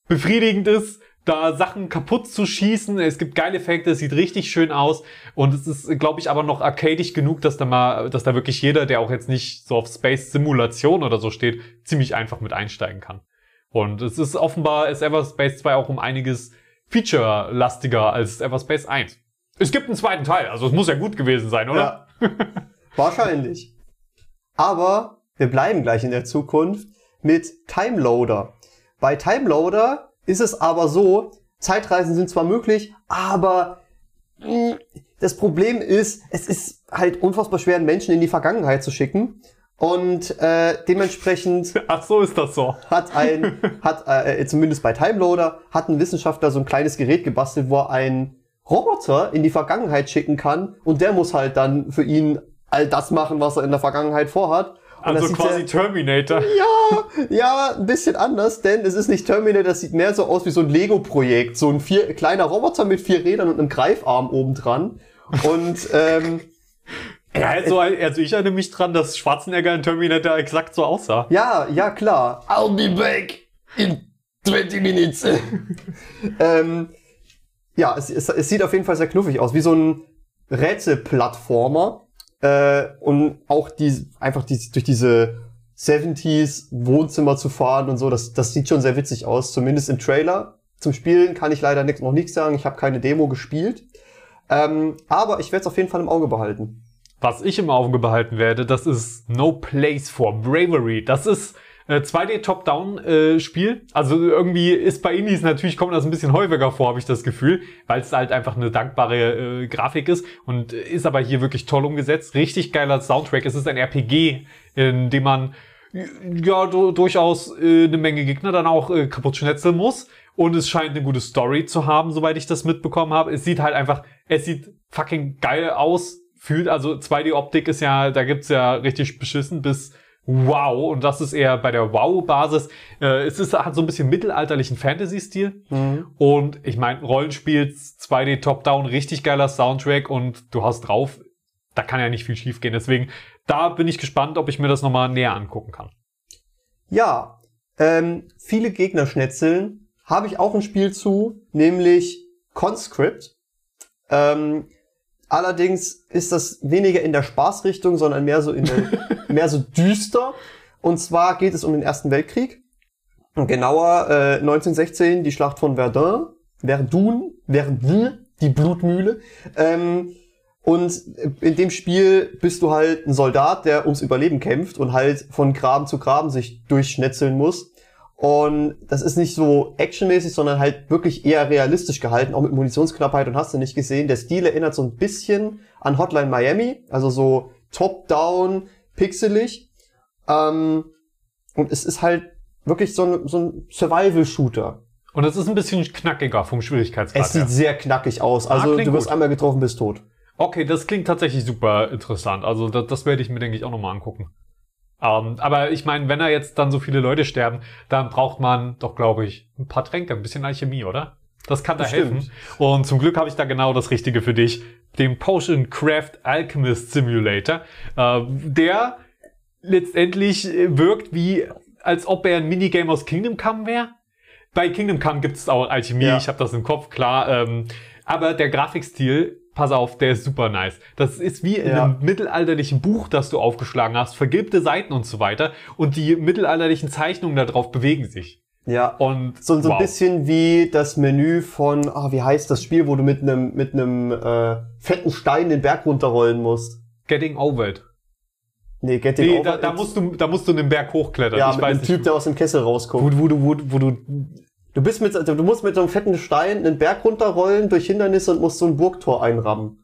befriedigend ist, da Sachen kaputt zu schießen. Es gibt geile Effekte, es sieht richtig schön aus und es ist, glaube ich, aber noch arcadig genug, dass da mal, dass da wirklich jeder, der auch jetzt nicht so auf Space Simulation oder so steht, ziemlich einfach mit einsteigen kann. Und es ist offenbar ist Everspace 2 auch um einiges feature-lastiger als Everspace 1. Es gibt einen zweiten Teil, also es muss ja gut gewesen sein, oder? Ja. Wahrscheinlich. Aber wir bleiben gleich in der Zukunft mit Timeloader. Bei Timeloader ist es aber so, Zeitreisen sind zwar möglich, aber mh, das Problem ist, es ist halt unfassbar schwer, einen Menschen in die Vergangenheit zu schicken. Und äh, dementsprechend Ach so ist das so. hat ein, hat äh, zumindest bei Timeloader, hat ein Wissenschaftler so ein kleines Gerät gebastelt, wo er einen Roboter in die Vergangenheit schicken kann und der muss halt dann für ihn all das machen, was er in der Vergangenheit vorhat. Und Also quasi sehr- Terminator. ja, ja, ein bisschen anders, denn es ist nicht Terminator, das sieht mehr so aus wie so ein Lego-Projekt. So ein vier, kleiner Roboter mit vier Rädern und einem Greifarm oben dran. Und ähm, Ja, also, also ich erinnere mich dran, dass Schwarzenegger in Terminator exakt so aussah. Ja, ja, klar. I'll be back in 20 minutes. ähm, ja, es, es, es sieht auf jeden Fall sehr knuffig aus, wie so ein Rätselplattformer. Äh, und auch die, einfach die, durch diese 70s Wohnzimmer zu fahren und so, das, das sieht schon sehr witzig aus, zumindest im Trailer. Zum Spielen kann ich leider nix, noch nichts sagen, ich habe keine Demo gespielt. Ähm, aber ich werde es auf jeden Fall im Auge behalten. Was ich im Auge behalten werde, das ist No Place for Bravery. Das ist äh, 2D Top-Down-Spiel. also irgendwie ist bei Indies natürlich kommt das ein bisschen häufiger vor, habe ich das Gefühl, weil es halt einfach eine dankbare äh, Grafik ist und ist aber hier wirklich toll umgesetzt. Richtig geiler Soundtrack. Es ist ein RPG, in dem man ja durchaus äh, eine Menge Gegner dann auch äh, kaputt schnetzeln muss. Und es scheint eine gute Story zu haben, soweit ich das mitbekommen habe. Es sieht halt einfach, es sieht fucking geil aus. Fühlt, also 2D-Optik ist ja, da gibt's ja richtig beschissen bis wow. Und das ist eher bei der Wow-Basis. Äh, es ist, hat so ein bisschen mittelalterlichen Fantasy-Stil. Mhm. Und ich meine, Rollenspiel, 2D Top-Down, richtig geiler Soundtrack und du hast drauf, da kann ja nicht viel schief gehen. Deswegen, da bin ich gespannt, ob ich mir das nochmal näher angucken kann. Ja, ähm, viele Gegner schnetzeln. Habe ich auch ein Spiel zu, nämlich Conscript. Ähm, allerdings ist das weniger in der Spaßrichtung, sondern mehr so in der mehr so düster. Und zwar geht es um den Ersten Weltkrieg. Genauer äh, 1916 die Schlacht von Verdun, Verdun, Verdun, die Blutmühle. Ähm, und in dem Spiel bist du halt ein Soldat, der ums Überleben kämpft und halt von Graben zu Graben sich durchschnetzeln muss. Und das ist nicht so actionmäßig, sondern halt wirklich eher realistisch gehalten, auch mit Munitionsknappheit und hast du nicht gesehen. Der Stil erinnert so ein bisschen an Hotline Miami, also so top-down, pixelig. Ähm, und es ist halt wirklich so ein, so ein Survival-Shooter. Und es ist ein bisschen knackiger vom Schwierigkeitsgrad Es sieht her. sehr knackig aus. Also ah, du wirst gut. einmal getroffen, bist tot. Okay, das klingt tatsächlich super interessant. Also das, das werde ich mir, denke ich, auch nochmal angucken. Um, ähm, aber ich meine, wenn da jetzt dann so viele Leute sterben, dann braucht man doch, glaube ich, ein paar Tränke, ein bisschen Alchemie, oder? Das kann da Bestimmt. helfen. Und zum Glück habe ich da genau das Richtige für dich. Den Potion Craft Alchemist Simulator. Uh, der letztendlich äh, wirkt wie, als ob er ein Minigame aus Kingdom Come wäre. Bei Kingdom Come gibt es auch Alchemie, ja. ich habe das im Kopf, klar. Ähm, aber der Grafikstil, pass auf, der ist super nice. Das ist wie in ja. einem mittelalterlichen Buch, das du aufgeschlagen hast, vergilbte Seiten und so weiter. Und die mittelalterlichen Zeichnungen darauf bewegen sich. Ja. Und so, so wow. ein bisschen wie das Menü von, ah, wie heißt das Spiel, wo du mit einem mit einem äh, fetten Stein den Berg runterrollen musst. Getting Over It. Nee, Getting nee, Over da, da musst du, da musst du den Berg hochklettern. Ja, ich mit weiß einem Typ, der aus dem Kessel rauskommt. Wo, wo, du, wo, wo du, du bist mit, du musst mit so einem fetten Stein einen Berg runterrollen durch Hindernisse und musst so ein Burgtor einrammen.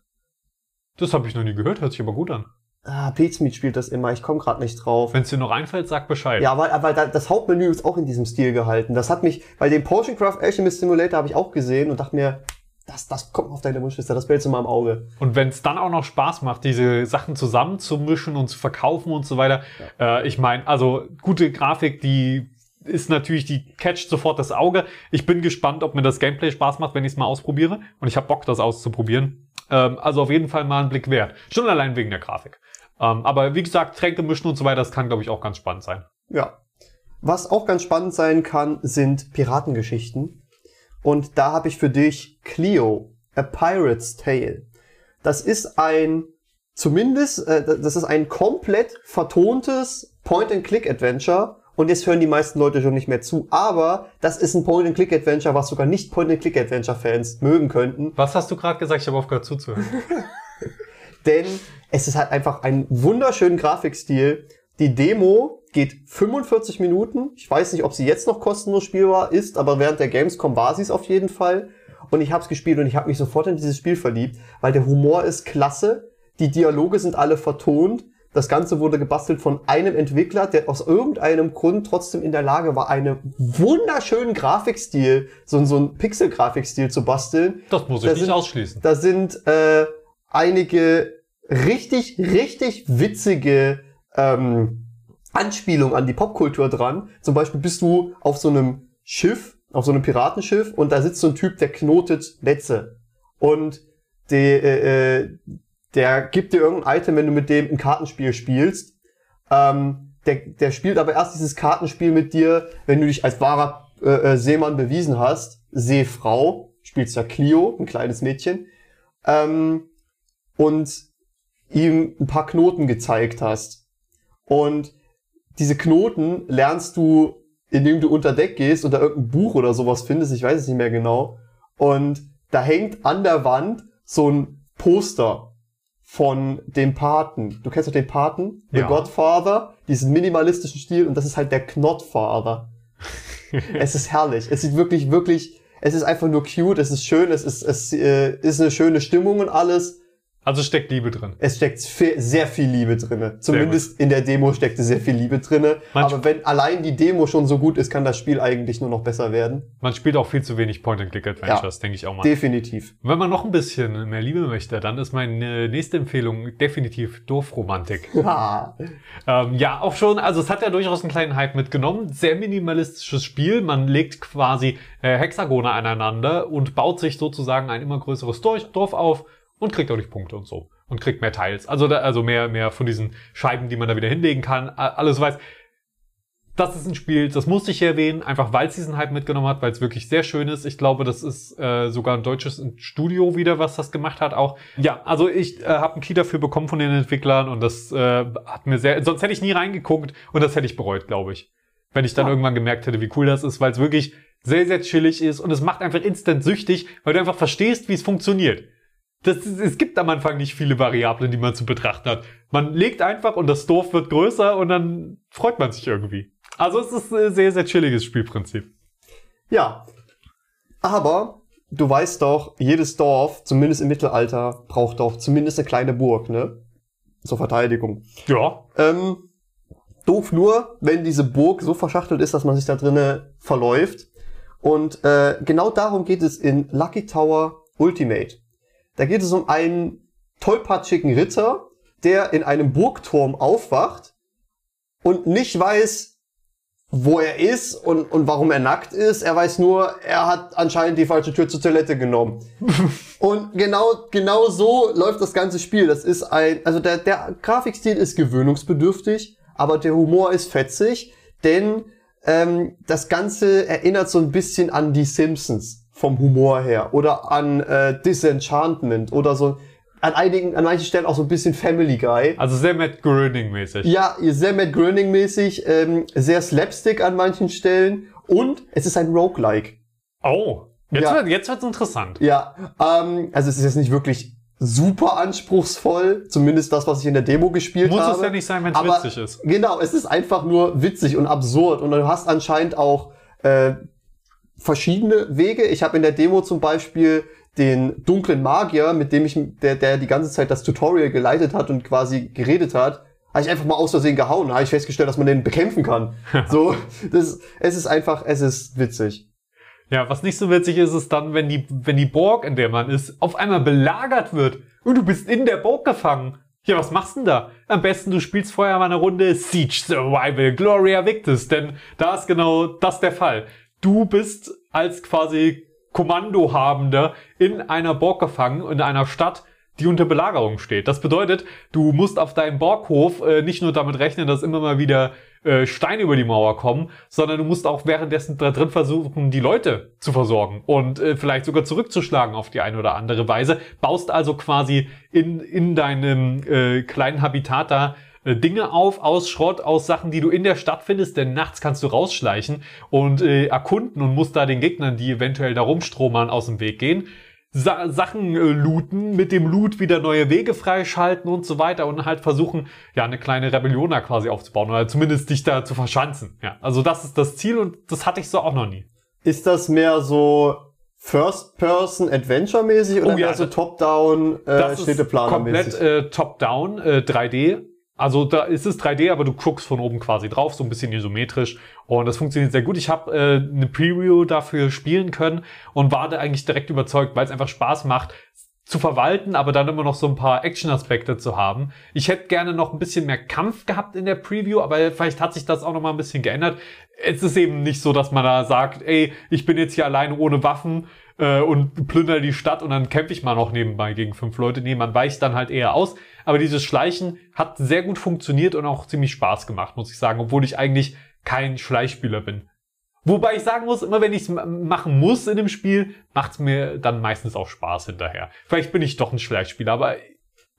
Das habe ich noch nie gehört, hört sich aber gut an. Ah, Pizmeet spielt das immer, ich komme gerade nicht drauf. Wenn es dir noch einfällt, sag Bescheid. Ja, weil, aber das Hauptmenü ist auch in diesem Stil gehalten. Das hat mich, bei dem Potioncraft Alchemist Simulator habe ich auch gesehen und dachte mir, das, das kommt auf deine Wunschliste, das behältst du mal im Auge. Und wenn es dann auch noch Spaß macht, diese Sachen zusammenzumischen und zu verkaufen und so weiter, ja. äh, ich meine, also gute Grafik, die ist natürlich, die catcht sofort das Auge. Ich bin gespannt, ob mir das Gameplay Spaß macht, wenn ich es mal ausprobiere. Und ich habe Bock, das auszuprobieren. Ähm, also auf jeden Fall mal einen Blick wert. Schon allein wegen der Grafik. Ähm, aber wie gesagt, Tränke mischen und so weiter, das kann, glaube ich, auch ganz spannend sein. Ja. Was auch ganz spannend sein kann, sind Piratengeschichten. Und da habe ich für dich Cleo, A Pirate's Tale. Das ist ein, zumindest, äh, das ist ein komplett vertontes Point-and-Click-Adventure. Und jetzt hören die meisten Leute schon nicht mehr zu. Aber das ist ein Point-and-Click-Adventure, was sogar nicht Point-and-Click-Adventure-Fans mögen könnten. Was hast du gerade gesagt? Ich habe aufgehört zuzuhören. Denn es ist halt einfach ein wunderschönen Grafikstil. Die Demo geht 45 Minuten. Ich weiß nicht, ob sie jetzt noch kostenlos spielbar ist, aber während der Gamescom war sie es auf jeden Fall. Und ich habe es gespielt und ich habe mich sofort in dieses Spiel verliebt, weil der Humor ist klasse, die Dialoge sind alle vertont. Das Ganze wurde gebastelt von einem Entwickler, der aus irgendeinem Grund trotzdem in der Lage war, einen wunderschönen Grafikstil, so, so einen Pixel-Grafikstil zu basteln. Das muss ich da nicht sind, ausschließen. Da sind äh, einige richtig, richtig witzige ähm, Anspielung an die Popkultur dran. Zum Beispiel bist du auf so einem Schiff, auf so einem Piratenschiff und da sitzt so ein Typ, der knotet Netze. Und der, äh, äh, der gibt dir irgendein Item, wenn du mit dem ein Kartenspiel spielst. Ähm, der, der spielt aber erst dieses Kartenspiel mit dir, wenn du dich als wahrer äh, äh Seemann bewiesen hast, Seefrau. spielst ja Clio, ein kleines Mädchen, ähm, und ihm ein paar Knoten gezeigt hast. Und diese Knoten lernst du, indem du unter Deck gehst und da irgendein Buch oder sowas findest, ich weiß es nicht mehr genau. Und da hängt an der Wand so ein Poster von dem Paten. Du kennst doch den Paten? The Ja. Godfather, diesen minimalistischen Stil und das ist halt der Knotfather. es ist herrlich. Es sieht wirklich, wirklich, es ist einfach nur cute, es ist schön, es ist, es äh, ist eine schöne Stimmung und alles. Also steckt Liebe drin. Es steckt sehr viel Liebe drinne. Zumindest in der Demo steckte sehr viel Liebe drinne. Aber wenn allein die Demo schon so gut ist, kann das Spiel eigentlich nur noch besser werden. Man spielt auch viel zu wenig Point-and-Click-Adventures, denke ich auch mal. Definitiv. Wenn man noch ein bisschen mehr Liebe möchte, dann ist meine nächste Empfehlung definitiv Dorfromantik. Ha. Ähm, ja, auch schon, also es hat ja durchaus einen kleinen Hype mitgenommen. Sehr minimalistisches Spiel. Man legt quasi äh, Hexagone aneinander und baut sich sozusagen ein immer größeres Dorf auf und kriegt auch nicht Punkte und so. Und kriegt mehr Teils. Also, da, also mehr, mehr von diesen Scheiben, die man da wieder hinlegen kann. Alles weiß. Das ist ein Spiel, das musste ich hier erwähnen, einfach weil es diesen Hype mitgenommen hat, weil es wirklich sehr schön ist. Ich glaube, das ist äh, sogar ein deutsches Studio wieder, was das gemacht hat. Auch ja, also ich äh, habe einen Key dafür bekommen von den Entwicklern und das äh, hat mir sehr. Sonst hätte ich nie reingeguckt und das hätte ich bereut, glaube ich, wenn ich dann Ja. irgendwann gemerkt hätte, wie cool das ist, weil es wirklich sehr sehr chillig ist und es macht einfach instant süchtig, weil du einfach verstehst, wie es funktioniert. Das ist, es gibt am Anfang nicht viele Variablen, die man zu betrachten hat. Man legt einfach und das Dorf wird größer und dann freut man sich irgendwie. Also es ist ein sehr, sehr chilliges Spielprinzip. Ja. Aber du weißt doch, jedes Dorf, zumindest im Mittelalter, braucht doch zumindest eine kleine Burg, ne? Zur Verteidigung. Ja. Ähm, doof nur, wenn diese Burg so verschachtelt ist, dass man sich da drinnen verläuft. Und äh, genau darum geht es in Lucky Tower Ultimate. Da geht es um einen tollpatschigen Ritter, der in einem Burgturm aufwacht und nicht weiß, wo er ist und, und warum er nackt ist. Er weiß nur, er hat anscheinend die falsche Tür zur Toilette genommen. und genau, genau so läuft das ganze Spiel. Das ist ein, also der, der Grafikstil ist gewöhnungsbedürftig, aber der Humor ist fetzig, denn ähm, das Ganze erinnert so ein bisschen an die Simpsons vom Humor her oder an äh, Disenchantment oder so an einigen, an manchen Stellen auch so ein bisschen Family Guy. Also sehr Matt Groening-mäßig. Ja, sehr Matt Groening-mäßig, ähm, sehr Slapstick an manchen Stellen und es ist ein Roguelike. Oh. Jetzt, Ja. wird, jetzt wird's interessant. Ja, ähm, also es ist jetzt nicht wirklich super anspruchsvoll, zumindest das, was ich in der Demo gespielt Muss habe. es ja nicht sein, wenn es witzig ist. Genau, es ist einfach nur witzig und absurd und du hast anscheinend auch äh, verschiedene Wege. Ich habe in der Demo zum Beispiel den dunklen Magier, mit dem ich, der, der die ganze Zeit das Tutorial geleitet hat und quasi geredet hat, habe ich einfach mal aus Versehen gehauen. Da habe ich festgestellt, dass man den bekämpfen kann. so, das, es ist einfach, es ist witzig. Ja, was nicht so witzig ist, ist dann, wenn die, wenn die Burg, in der man ist, auf einmal belagert wird und du bist in der Burg gefangen. Ja, was machst du denn da? Am besten du spielst vorher mal eine Runde Siege Survival Gloria Victis, denn da ist genau das der Fall. Du bist als quasi Kommandohabender in einer Burg gefangen, in einer Stadt, die unter Belagerung steht. Das bedeutet, du musst auf deinem Borghof äh, nicht nur damit rechnen, dass immer mal wieder äh, Steine über die Mauer kommen, sondern du musst auch währenddessen da drin versuchen, die Leute zu versorgen und äh, vielleicht sogar zurückzuschlagen auf die eine oder andere Weise. Baust also quasi in, in deinem äh, kleinen Habitat da Dinge auf aus Schrott, aus Sachen, die du in der Stadt findest, denn nachts kannst du rausschleichen und äh, erkunden und musst da den Gegnern, die eventuell da rumstromern, aus dem Weg gehen. Sa Sachen äh, looten, mit dem Loot wieder neue Wege freischalten und so weiter und halt versuchen, ja, eine kleine Rebellion da quasi aufzubauen oder zumindest dich da zu verschanzen. Ja, also das ist das Ziel und das hatte ich so auch noch nie. Ist das mehr so First-Person-Adventure-mäßig oder Oh ja, mehr so das- Top-Down, äh, Städteplaner-mäßig? komplett äh, top-down, äh, 3D. Also da ist es 3D, aber du guckst von oben quasi drauf, so ein bisschen isometrisch. Und das funktioniert sehr gut. Ich habe äh, eine Preview dafür spielen können und war da eigentlich direkt überzeugt, weil es einfach Spaß macht zu verwalten, aber dann immer noch so ein paar Action-Aspekte zu haben. Ich hätte gerne noch ein bisschen mehr Kampf gehabt in der Preview, aber vielleicht hat sich das auch noch mal ein bisschen geändert. Es ist eben nicht so, dass man da sagt, ey, ich bin jetzt hier alleine ohne Waffen äh, und plünder die Stadt und dann kämpfe ich mal noch nebenbei gegen fünf Leute. Nee, man weicht dann halt eher aus. Aber dieses Schleichen hat sehr gut funktioniert und auch ziemlich Spaß gemacht, muss ich sagen, obwohl ich eigentlich kein Schleichspieler bin. Wobei ich sagen muss, immer wenn ich es machen muss in dem Spiel, macht es mir dann meistens auch Spaß hinterher. Vielleicht bin ich doch ein Schleichspieler, aber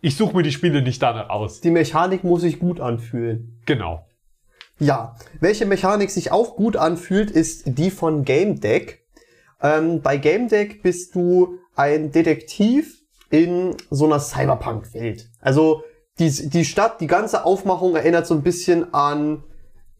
ich suche mir die Spiele nicht danach aus. Die Mechanik muss sich gut anfühlen. Genau. Ja, welche Mechanik sich auch gut anfühlt, ist die von Game Deck. Ähm, bei Game Deck bist du ein Detektiv in so einer Cyberpunk-Welt. Also die, die Stadt, die ganze Aufmachung erinnert so ein bisschen an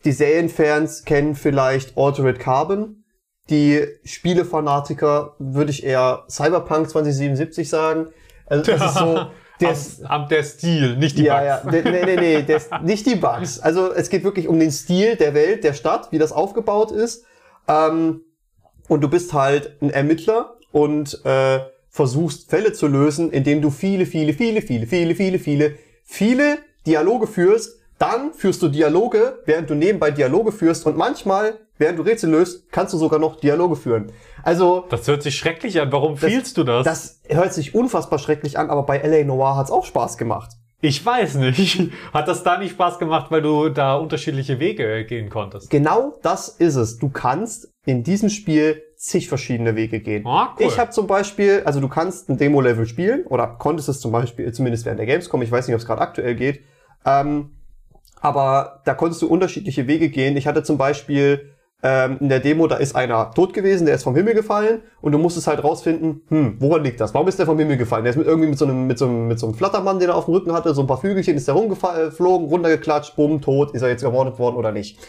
die Serienfans kennen vielleicht Altered Carbon. Die Spielefanatiker würde ich eher Cyberpunk 2077 sagen. Also das ist so, der, am, der Stil, nicht die ja, Bugs. Ja, nee, nee, nee, der nicht die Bugs. Also es geht wirklich um den Stil der Welt, der Stadt, wie das aufgebaut ist. Ähm, und du bist halt ein Ermittler und äh, versuchst Fälle zu lösen, indem du viele, viele, viele, viele, viele, viele, viele, viele Dialoge führst, dann führst du Dialoge, während du nebenbei Dialoge führst und manchmal, während du Rätsel löst, kannst du sogar noch Dialoge führen. Also Das hört sich schrecklich an. Warum fehlst du das? das hört sich unfassbar schrecklich an, aber bei LA Noir hat's auch Spaß gemacht. Ich weiß nicht. Hat das da nicht Spaß gemacht, weil du da unterschiedliche Wege gehen konntest? Genau das ist es. Du kannst in diesem Spiel zig verschiedene Wege gehen. Ah, cool. Ich habe zum Beispiel, also du kannst ein Demo-Level spielen oder konntest es zum Beispiel, zumindest während der Gamescom, ich weiß nicht, ob es gerade aktuell geht, ähm, aber da konntest du unterschiedliche Wege gehen. Ich hatte zum Beispiel ähm, in der Demo, da ist einer tot gewesen, der ist vom Himmel gefallen und du musstest halt rausfinden, hm, woran liegt das? Warum ist der vom Himmel gefallen? Der ist mit irgendwie mit so einem, mit so einem, mit so einem Flattermann, den er auf dem Rücken hatte, so ein paar Flügelchen, ist der rumgeflogen, runtergeklatscht, bumm, tot, ist er jetzt ermordet worden oder nicht?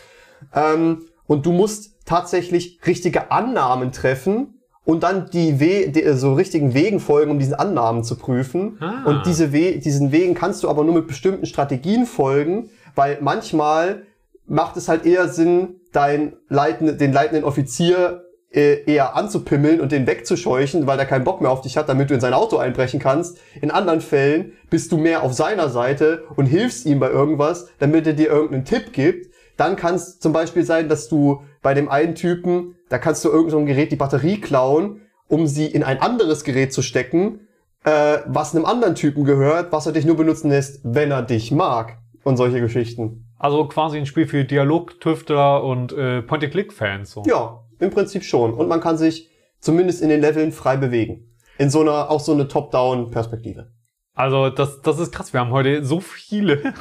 Ähm, und du musst tatsächlich richtige Annahmen treffen und dann die, We die so richtigen Wegen folgen, um diesen Annahmen zu prüfen. Ah. Und diese We diesen Wegen kannst du aber nur mit bestimmten Strategien folgen, weil manchmal macht es halt eher Sinn, dein leitende, den leitenden Offizier äh, eher anzupimmeln und den wegzuscheuchen, weil er keinen Bock mehr auf dich hat, damit du in sein Auto einbrechen kannst. In anderen Fällen bist du mehr auf seiner Seite und hilfst ihm bei irgendwas, damit er dir irgendeinen Tipp gibt. Dann kann es zum Beispiel sein, dass du bei dem einen Typen, da kannst du irgendein so ein Gerät die Batterie klauen, um sie in ein anderes Gerät zu stecken, äh, was einem anderen Typen gehört, was er dich nur benutzen lässt, wenn er dich mag. Und solche Geschichten. Also quasi ein Spiel für Dialogtüftler und äh, Point-and-Click-Fans. So. Ja, im Prinzip schon. Und man kann sich zumindest in den Leveln frei bewegen. In so einer, auch so eine Top-Down-Perspektive. Also das, das ist krass. Wir haben heute so viele,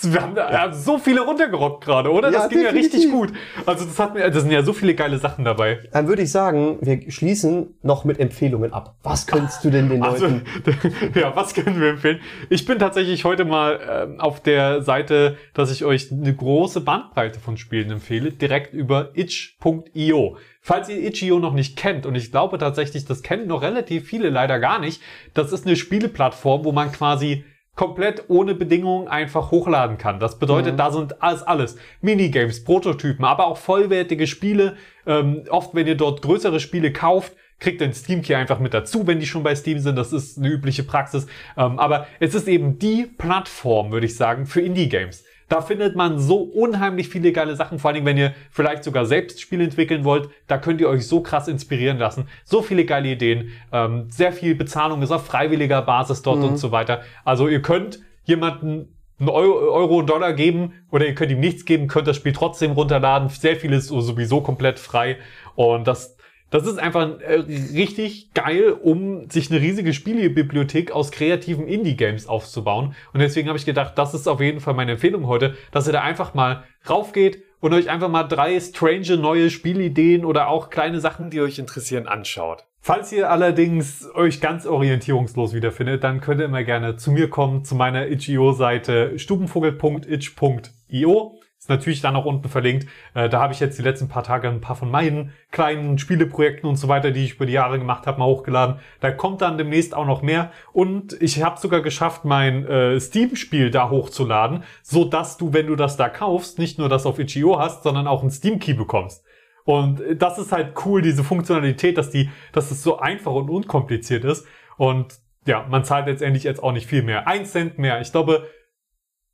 wir haben da so viele runtergerockt gerade, oder? Ja, das ging ja richtig gut. Also das hat mir, das sind ja so viele geile Sachen dabei. Dann würde ich sagen, wir schließen noch mit Empfehlungen ab. Was könntest du denn den Also, Leuten... ja, was können wir empfehlen? Ich bin tatsächlich heute mal ähm, auf der Seite, dass ich euch eine große Bandbreite von Spielen empfehle, direkt über itch.io. Falls ihr itch.io noch nicht kennt, und ich glaube tatsächlich, das kennen noch relativ viele leider gar nicht, das ist eine Spieleplattform, wo man quasi komplett ohne Bedingungen einfach hochladen kann. Das bedeutet, da sind alles, alles. Minigames, Prototypen, aber auch vollwertige Spiele. Ähm, oft, wenn ihr dort größere Spiele kauft, kriegt ihr den Steam Key einfach mit dazu, wenn die schon bei Steam sind. Das ist eine übliche Praxis. Ähm, aber es ist eben die Plattform, würde ich sagen, für Indie-Games. Da findet man so unheimlich viele geile Sachen, vor allen Dingen, wenn ihr vielleicht sogar selbst Spiele entwickeln wollt, da könnt ihr euch so krass inspirieren lassen. So viele geile Ideen, ähm, sehr viel Bezahlung ist auf freiwilliger Basis dort und so weiter. Also ihr könnt jemanden einen Euro, Euro, Dollar geben oder ihr könnt ihm nichts geben, könnt das Spiel trotzdem runterladen. Sehr viel ist sowieso komplett frei und das das ist einfach äh, richtig geil, um sich eine riesige Spielebibliothek aus kreativen Indie-Games aufzubauen. Und deswegen habe ich gedacht, das ist auf jeden Fall meine Empfehlung heute, dass ihr da einfach mal raufgeht und euch einfach mal drei strange neue Spielideen oder auch kleine Sachen, die euch interessieren, anschaut. Falls ihr allerdings euch ganz orientierungslos wiederfindet, dann könnt ihr immer gerne zu mir kommen, zu meiner itch.io-Seite stubenvogel.itch.io. Ist natürlich dann auch unten verlinkt. Äh, da habe ich jetzt die letzten paar Tage ein paar von meinen kleinen Spieleprojekten und so weiter, die ich über die Jahre gemacht habe, mal hochgeladen. Da kommt dann demnächst auch noch mehr. Und ich habe sogar geschafft, mein äh, Steam-Spiel da hochzuladen, so dass du, wenn du das da kaufst, nicht nur das auf itch.io hast, sondern auch einen Steam-Key bekommst. Und das ist halt cool, diese Funktionalität, dass die, dass es so einfach und unkompliziert ist. Und ja, man zahlt letztendlich jetzt auch nicht viel mehr. Ein Cent mehr. Ich glaube,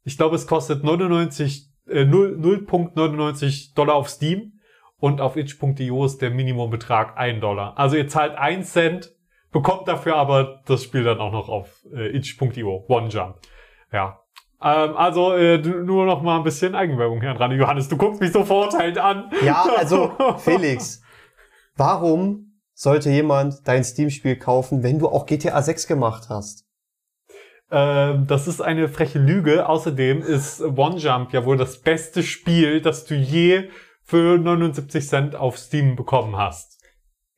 ich glaube, es kostet 99, äh, 0 0,99 Dollar auf Steam und auf itch.io ist der Minimumbetrag 1 Dollar. Also ihr zahlt 1 Cent, bekommt dafür aber das Spiel dann auch noch auf äh, itch.io, One Jump. Ja. Ähm, also äh, nur noch mal ein bisschen Eigenwerbung hier dran. Johannes, du guckst mich so verurteilt an. Ja, also Felix, warum sollte jemand dein Steam-Spiel kaufen, wenn du auch GTA 6 gemacht hast? Ähm, das ist eine freche Lüge. Außerdem ist One Jump ja wohl das beste Spiel, das du je für 79 Cent auf Steam bekommen hast.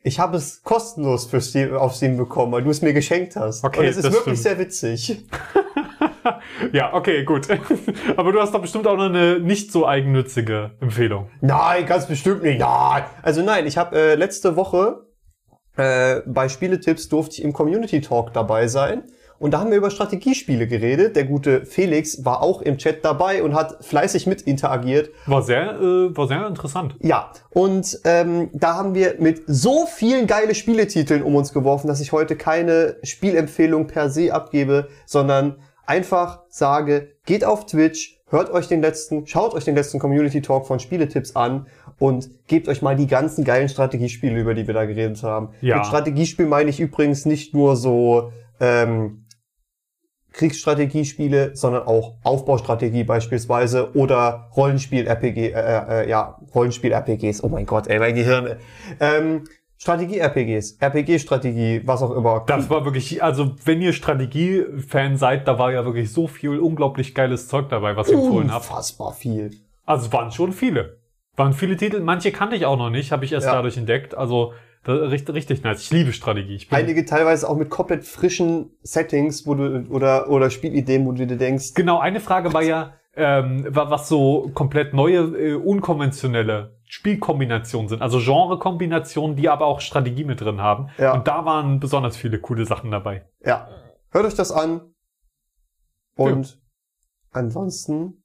Ich habe es kostenlos für Steam, auf Steam bekommen, weil du es mir geschenkt hast. Okay, Und es ist wirklich stimmt. sehr witzig. Ja, okay, gut. Aber du hast doch bestimmt auch noch eine nicht so eigennützige Empfehlung. Nein, ganz bestimmt nicht. Nein. Also nein, ich habe äh, letzte Woche äh, bei Spieletipps durfte ich im Community Talk dabei sein. Und da haben wir über Strategiespiele geredet. Der gute Felix war auch im Chat dabei und hat fleißig mit interagiert. War sehr, äh, war sehr interessant. Ja, und ähm, da haben wir mit so vielen geile Spieletiteln um uns geworfen, dass ich heute keine Spielempfehlung per se abgebe, sondern einfach sage, geht auf Twitch, hört euch den letzten, schaut euch den letzten Community Talk von Spieletipps an und gebt euch mal die ganzen geilen Strategiespiele, über die wir da geredet haben. Ja. Mit Strategiespiel meine ich übrigens nicht nur so ähm, Kriegsstrategiespiele, sondern auch Aufbaustrategie beispielsweise oder Rollenspiel-RPG, äh, äh, ja, Rollenspiel-RPGs. Oh mein Gott, ey, mein Gehirn. Ähm, Strategie-RPGs, RPG-Strategie, was auch immer. Das war wirklich, also wenn ihr Strategie-Fan seid, da war ja wirklich so viel unglaublich geiles Zeug dabei, was ich empfohlen habe. Unfassbar viel. Also es waren schon viele. Waren viele Titel, manche kannte ich auch noch nicht, habe ich erst Ja. dadurch entdeckt. Also richtig, richtig nice. Ich liebe Strategie. Ich Einige teilweise auch mit komplett frischen Settings, wo du, oder, oder Spielideen, wo du dir denkst, genau, eine Frage war ja, ähm, wa- was so komplett neue, äh, unkonventionelle Spielkombinationen sind. Also Genre-Kombinationen, die aber auch Strategie mit drin haben. Ja. Und da waren besonders viele coole Sachen dabei. ja, hört euch das an. Und ansonsten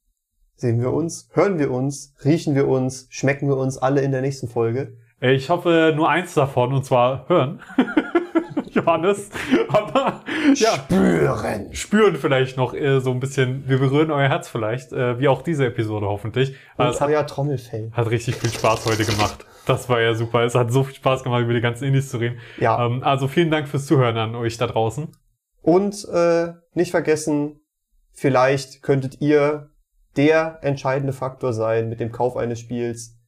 sehen wir uns, hören wir uns, riechen wir uns, schmecken wir uns alle in der nächsten Folge. Ich hoffe nur eins davon, und zwar hören. Johannes. Aber ja, Spüren. spüren vielleicht noch äh, so ein bisschen, wir berühren euer Herz vielleicht, äh, wie auch diese Episode hoffentlich. Und es hat, euer Trommelfell. hat richtig viel Spaß heute gemacht. Das war ja super. Es hat so viel Spaß gemacht, über die ganzen Indies zu reden. Ja. Ähm, also vielen Dank fürs Zuhören an euch da draußen. Und äh, nicht vergessen, vielleicht könntet ihr der entscheidende Faktor sein mit dem Kauf eines Spiels,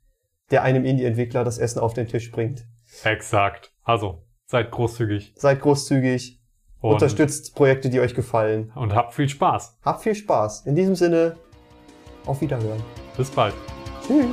der einem Indie-Entwickler das Essen auf den Tisch bringt. Exakt. Also, seid großzügig Seid großzügig, und, unterstützt Projekte, die euch gefallen. und habt viel Spaß. Habt viel Spaß. In diesem Sinne, auf Wiederhören. Bis bald. Tschüss.